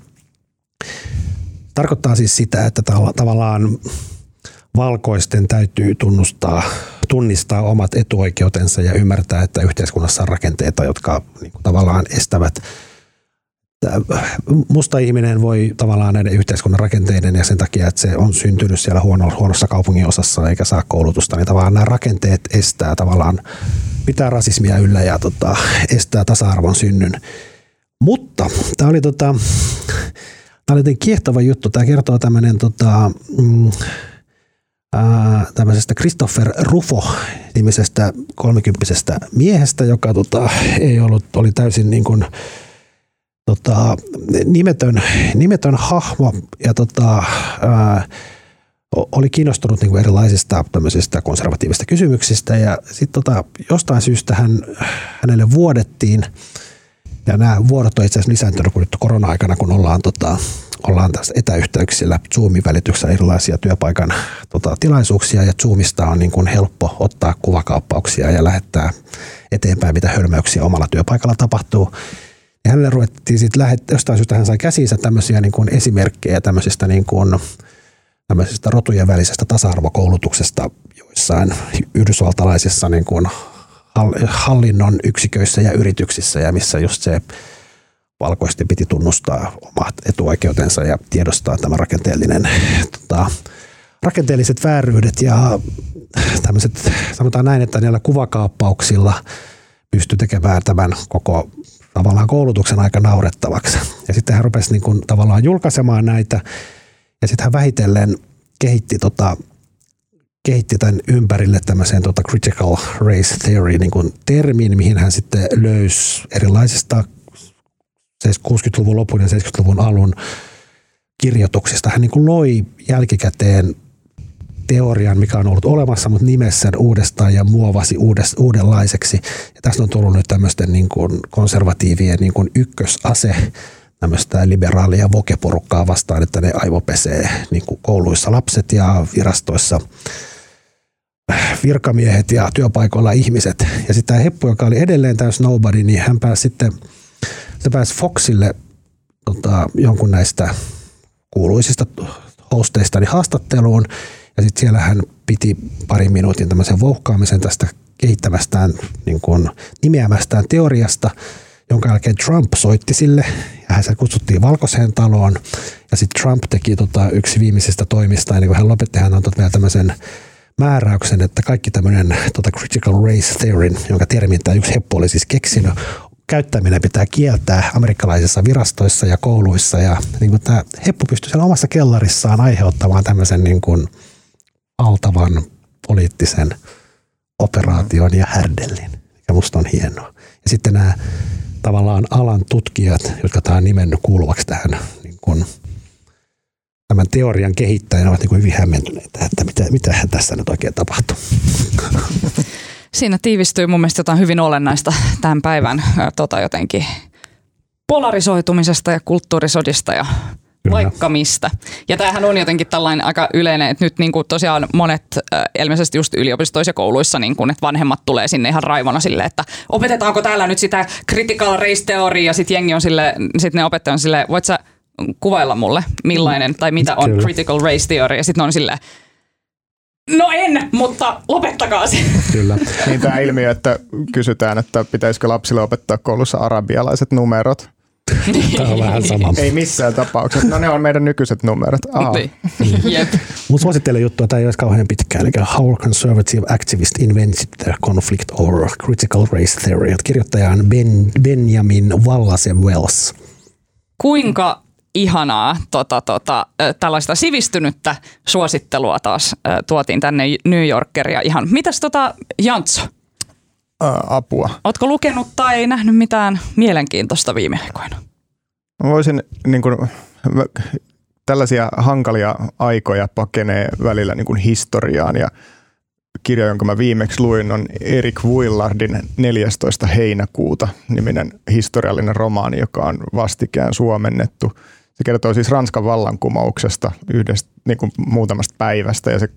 tarkoittaa siis sitä, että tavallaan valkoisten täytyy tunnustaa, tunnistaa omat etuoikeutensa ja ymmärtää, että yhteiskunnassa on rakenteita, jotka niin kuin tavallaan estävät musta ihminen voi tavallaan näiden yhteiskunnan rakenteiden ja sen takia, että se on syntynyt siellä huono, huonossa kaupungin osassa eikä saa koulutusta, niin tavallaan nämä rakenteet estää tavallaan pitää rasismia yllä ja tota, estää tasa-arvon synnyn. Mutta tämä oli, tota, tämä oli kiehtova juttu. Tämä kertoo tämmöinen tota, mm, Christopher Rufo-nimisestä kolmikymppisestä miehestä, joka tota, ei ollut, oli täysin niin kuin, tota, nimetön, nimetön hahmo ja tota, ää, oli kiinnostunut niin kuin erilaisista tämmöisistä konservatiivisista kysymyksistä ja sitten tota, jostain syystä hän, hänelle vuodettiin ja nämä vuodot on itse asiassa lisääntynyt kun nyt korona-aikana, kun ollaan, tota, ollaan tässä etäyhteyksillä Zoomin välityksellä erilaisia työpaikan tota, tilaisuuksia ja Zoomista on niin kuin helppo ottaa kuvakaappauksia ja lähettää eteenpäin, mitä hölmöyksiä omalla työpaikalla tapahtuu. Ja hänelle ruvettiin sitten lähet, jostain syystä hän sai käsiinsä tämmöisiä niin kuin esimerkkejä tämmöisistä, niin kuin, tämmöisistä rotujen välisestä tasa-arvokoulutuksesta joissain yhdysvaltalaisissa niin kuin hallinnon yksiköissä ja yrityksissä ja missä just se valkoisesti piti tunnustaa omat etuoikeutensa ja tiedostaa tämä rakenteellinen, tota, rakenteelliset vääryydet ja tämmöiset, sanotaan näin, että niillä kuvakaappauksilla pystyi tekemään tämän koko tavallaan koulutuksen aika naurettavaksi. Ja sitten hän rupesi niin kuin tavallaan julkaisemaan näitä ja sitten hän vähitellen kehitti, tota, kehitti tämän ympärille tämmöiseen tota critical race theory niin kuin termin, mihin hän sitten löysi erilaisista 60-luvun lopun ja 70-luvun alun kirjoituksista. Hän niin kuin loi jälkikäteen teorian, mikä on ollut olemassa, mutta nimessä sen uudestaan ja muovasi uudes, uudenlaiseksi. Ja tästä on tullut nyt tämmöisten niin kuin konservatiivien niin kuin ykkösase tämmöistä liberaalia vokeporukkaa vastaan, että ne aivopesee niin kuin kouluissa lapset ja virastoissa virkamiehet ja työpaikoilla ihmiset. Ja sitten tämä Heppu, joka oli edelleen täys nobody, niin hän pääsi sitten se pääsi Foxille tota, jonkun näistä kuuluisista hosteista niin haastatteluun. Ja sitten siellä hän piti parin minuutin tämmöisen vouhkaamisen tästä kehittämästään, niin kuin nimeämästään teoriasta, jonka jälkeen Trump soitti sille se kutsuttiin valkoiseen taloon. Ja sitten Trump teki tota, yksi viimeisistä toimista, ennen kuin hän lopetti, hän antoi vielä tämmöisen määräyksen, että kaikki tämmöinen tota critical race theory, jonka termin tämä yksi heppu oli siis keksinyt, käyttäminen pitää kieltää amerikkalaisissa virastoissa ja kouluissa. Ja niin kuin tämä heppu pystyy siellä omassa kellarissaan aiheuttamaan tämmöisen niin kuin valtavan poliittisen operaation ja härdellin, mikä musta on hienoa. Ja sitten nämä tavallaan alan tutkijat, jotka tämä on nimennyt kuuluvaksi tähän niin kuin, tämän teorian kehittäjänä, ovat niin kuin hyvin hämmentyneitä, että mitä, mitä tässä nyt oikein tapahtuu. Siinä tiivistyy mun mielestä jotain hyvin olennaista tämän päivän tota, jotenkin polarisoitumisesta ja kulttuurisodista ja Kyllä. vaikka mistä. Ja tämähän on jotenkin tällainen aika yleinen, että nyt niin kuin tosiaan monet äh, ilmeisesti just yliopistoissa ja kouluissa, niin kuin, että vanhemmat tulee sinne ihan raivona sille, että opetetaanko täällä nyt sitä critical race teoriaa ja sitten jengi on sille, sitten ne opettajat on sille, voit sä kuvailla mulle millainen tai mitä on Kyllä. critical race theory ja sitten on silleen, No en, mutta lopettakaa se. Kyllä. niin tämä ilmiö, että kysytään, että pitäisikö lapsille opettaa koulussa arabialaiset numerot. Tämä on vähän sama. Ei missään tapauksessa. No ne on meidän nykyiset numerot. Niin. Jep. Mutta suosittelen juttua, tämä ei olisi kauhean pitkään. Eli How Conservative Activist Invented the Conflict Over Critical Race Theory. Kirjoittaja on ben, Benjamin Wallace Wells. Kuinka ihanaa tota, tota, tällaista sivistynyttä suosittelua taas tuotiin tänne New Yorkeria ihan. Mitäs tota Jantso? Apua. Oletko lukenut tai nähnyt mitään mielenkiintoista viime aikoina? Mä voisin niin kuin, tällaisia hankalia aikoja pakenee välillä niin kuin historiaan ja kirja, jonka mä viimeksi luin, on Erik Vuillardin 14. heinäkuuta niminen historiallinen romaani, joka on vastikään suomennettu. Se kertoo siis Ranskan vallankumouksesta yhdestä niin kuin muutamasta päivästä ja se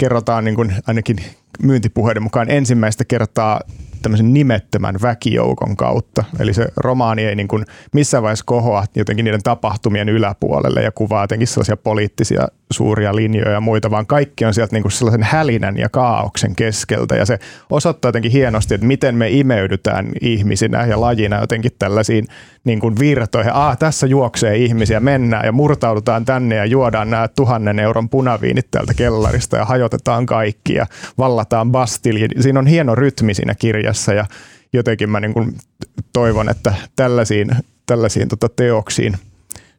kerrotaan niin kuin ainakin myyntipuheiden mukaan ensimmäistä kertaa tämmöisen nimettömän väkijoukon kautta. Eli se romaani ei niin kuin missään vaiheessa kohoa jotenkin niiden tapahtumien yläpuolelle ja kuvaa jotenkin sellaisia poliittisia suuria linjoja ja muita, vaan kaikki on sieltä niin kuin sellaisen hälinän ja kaauksen keskeltä. Ja se osoittaa jotenkin hienosti, että miten me imeydytään ihmisinä ja lajina jotenkin tällaisiin niin kuin virtoihin. Ah, tässä juoksee ihmisiä, mennään ja murtaudutaan tänne ja juodaan nämä tuhannen euron punaviinit täältä kellarista ja hajotetaan kaikki ja vallataan Bastilji. Siinä on hieno rytmi siinä kirjassa ja jotenkin mä niin kuin toivon, että tällaisiin, tällaisiin tota teoksiin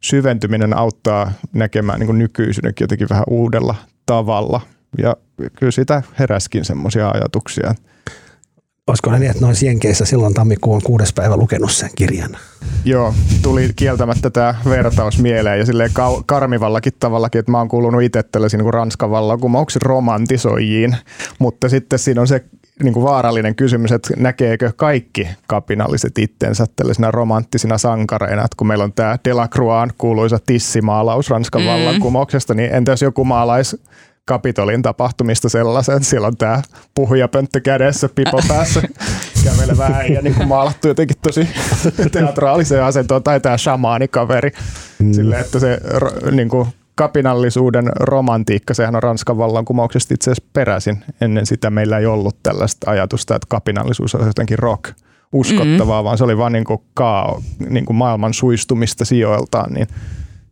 syventyminen auttaa näkemään niin nykyisyydenkin jotenkin vähän uudella tavalla. Ja kyllä sitä heräskin semmoisia ajatuksia. Olisiko ne niin, että noin Jenkeissä silloin tammikuun kuudes päivä lukenut sen kirjan? Joo, tuli kieltämättä tämä vertaus mieleen ja silleen karmivallakin tavallakin, että mä oon kuulunut itse tällaisiin niin Ranskan vallankumouksen romantisoijiin, mutta sitten siinä on se niin kuin vaarallinen kysymys, että näkeekö kaikki kapinalliset itsensä tällaisina romanttisina sankareina, että kun meillä on tämä Delacroixan kuuluisa tissimaalaus Ranskan mm. vallankumouksesta, niin entäs joku maalais Kapitolin tapahtumista sellaisen, että siellä on tämä puhujapönttö kädessä, pipo päässä, vähän ja niin kuin maalattu jotenkin tosi teatraaliseen asentoon, tai tämä shamaanikaveri, mm. sille, että se niin kuin, kapinallisuuden romantiikka, sehän on Ranskan vallankumouksesta itse asiassa peräisin. Ennen sitä meillä ei ollut tällaista ajatusta, että kapinallisuus on jotenkin rock uskottavaa, mm-hmm. vaan se oli vain niin kuin kao, niin kuin maailman suistumista sijoiltaan, niin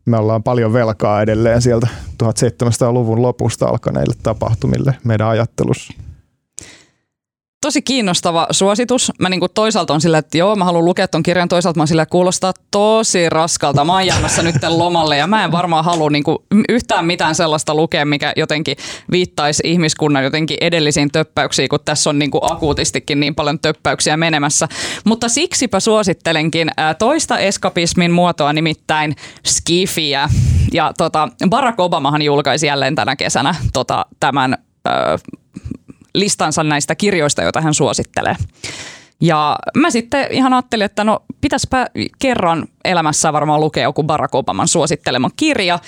me ollaan paljon velkaa edelleen sieltä 1700-luvun lopusta alkaneille tapahtumille meidän ajattelussa tosi kiinnostava suositus. Mä niinku toisaalta on silleen, että joo, mä haluan lukea ton kirjan, toisaalta mä oon silleen, kuulostaa tosi raskalta. Mä oon jäämässä nyt lomalle ja mä en varmaan halua niinku yhtään mitään sellaista lukea, mikä jotenkin viittaisi ihmiskunnan jotenkin edellisiin töppäyksiin, kun tässä on niinku akuutistikin niin paljon töppäyksiä menemässä. Mutta siksipä suosittelenkin toista eskapismin muotoa, nimittäin skifiä. Ja tota, Barack Obamahan julkaisi jälleen tänä kesänä tota, tämän listansa näistä kirjoista, joita hän suosittelee. Ja mä sitten ihan ajattelin, että no pitäisipä kerran elämässä varmaan lukea joku Barack Obaman suosittelema kirja.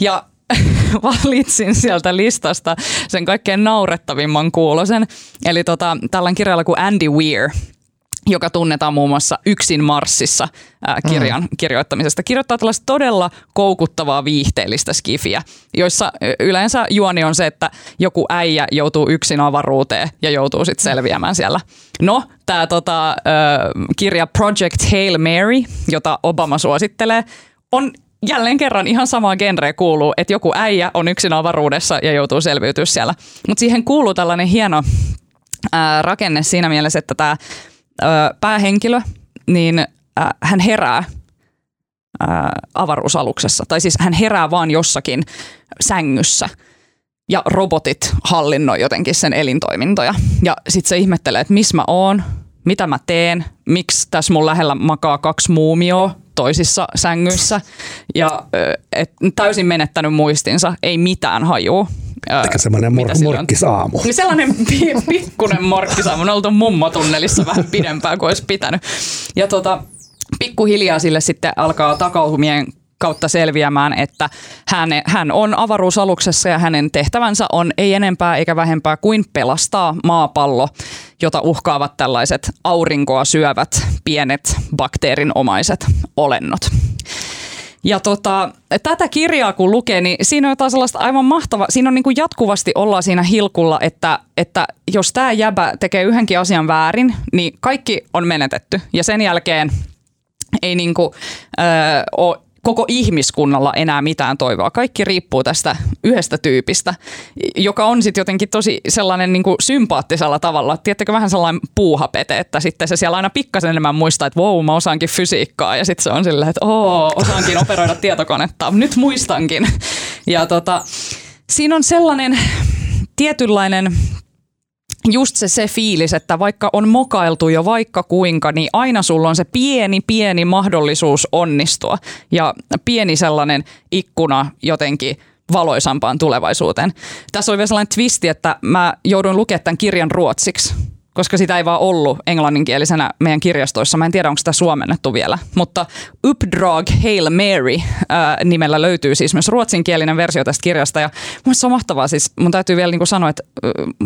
Ja valitsin sieltä listasta sen kaikkein naurettavimman kuulosen. Eli tota, tällainen kirjalla kuin Andy Weir – joka tunnetaan muun muassa Yksin Marssissa ää, kirjan mm. kirjoittamisesta. Kirjoittaa tällaista todella koukuttavaa viihteellistä skifiä, joissa yleensä juoni on se, että joku äijä joutuu yksin avaruuteen ja joutuu sitten selviämään siellä. No, tämä tota, kirja Project Hail Mary, jota Obama suosittelee, on jälleen kerran ihan samaa genreä kuuluu, että joku äijä on yksin avaruudessa ja joutuu selviytyä siellä. Mutta siihen kuuluu tällainen hieno ää, rakenne siinä mielessä, että tämä ö, päähenkilö, niin ö, hän herää ö, avaruusaluksessa. Tai siis hän herää vaan jossakin sängyssä ja robotit hallinnoi jotenkin sen elintoimintoja. Ja sitten se ihmettelee, että missä mä oon, mitä mä teen, miksi tässä mun lähellä makaa kaksi muumioa toisissa sängyissä ja et, täysin menettänyt muistinsa, ei mitään hajua. Eikä semmoinen mor- morkkisaamu. Niin sellainen pikkunen morkkisaamu. On oltu mummotunnelissa vähän pidempään kuin olisi pitänyt. Ja tota, pikkuhiljaa sille sitten alkaa takautumien kautta selviämään, että hän, hän on avaruusaluksessa ja hänen tehtävänsä on ei enempää eikä vähempää kuin pelastaa maapallo, jota uhkaavat tällaiset aurinkoa syövät pienet bakteerinomaiset olennot. Ja tota, tätä kirjaa kun lukee, niin siinä on jotain sellaista aivan mahtavaa. Siinä on niin kuin jatkuvasti ollaan siinä hilkulla, että, että jos tämä jäbä tekee yhdenkin asian väärin, niin kaikki on menetetty. Ja sen jälkeen ei niin kuin, ö, ole koko ihmiskunnalla enää mitään toivoa. Kaikki riippuu tästä yhdestä tyypistä, joka on sitten jotenkin tosi sellainen niin kuin sympaattisella tavalla. Tiedättekö vähän sellainen puuhapete, että sitten se siellä aina pikkasen enemmän muistaa, että wow, mä osaankin fysiikkaa. Ja sitten se on silleen, että oo, osaankin operoida tietokonetta. Nyt muistankin. Ja tota, siinä on sellainen tietynlainen just se, se fiilis, että vaikka on mokailtu jo vaikka kuinka, niin aina sulla on se pieni, pieni mahdollisuus onnistua. Ja pieni sellainen ikkuna jotenkin valoisampaan tulevaisuuteen. Tässä oli vielä sellainen twisti, että mä jouduin lukemaan tämän kirjan ruotsiksi koska sitä ei vaan ollut englanninkielisenä meidän kirjastoissa. Mä en tiedä, onko sitä suomennettu vielä, mutta Uppdrag Hail Mary ää, nimellä löytyy siis myös ruotsinkielinen versio tästä kirjasta. Ja mun se on mahtavaa, siis mun täytyy vielä niin kuin sanoa, että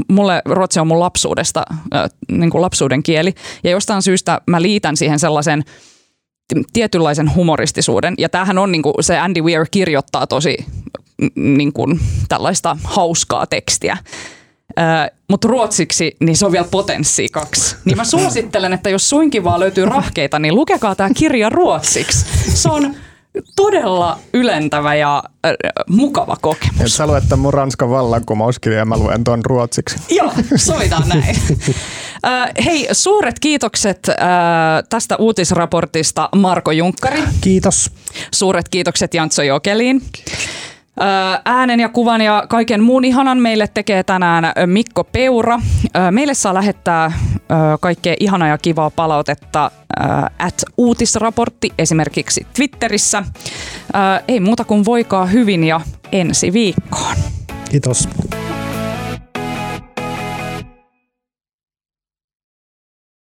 mulle ruotsi on mun lapsuudesta, ää, niin kuin lapsuuden kieli. Ja jostain syystä mä liitän siihen sellaisen tietynlaisen humoristisuuden. Ja tämähän on niin kuin, se Andy Weir kirjoittaa tosi niin kuin, tällaista hauskaa tekstiä. Äh, mutta ruotsiksi, niin se on vielä potenssi kaksi. Niin mä suosittelen, että jos suinkin vaan löytyy rahkeita, niin lukekaa tämä kirja ruotsiksi. Se on todella ylentävä ja äh, mukava kokemus. Et sä luet mun Ranskan vallankumouskirja ja mä luen tuon ruotsiksi. Joo, sovitaan näin. äh, hei, suuret kiitokset äh, tästä uutisraportista Marko Junkkari. Kiitos. Suuret kiitokset Jantso Jokeliin. Kiitos. Äänen ja kuvan ja kaiken muun ihanan meille tekee tänään Mikko Peura. Meille saa lähettää kaikkea ihanaa ja kivaa palautetta at uutisraportti esimerkiksi Twitterissä. Ei muuta kuin voikaa hyvin ja ensi viikkoon. Kiitos.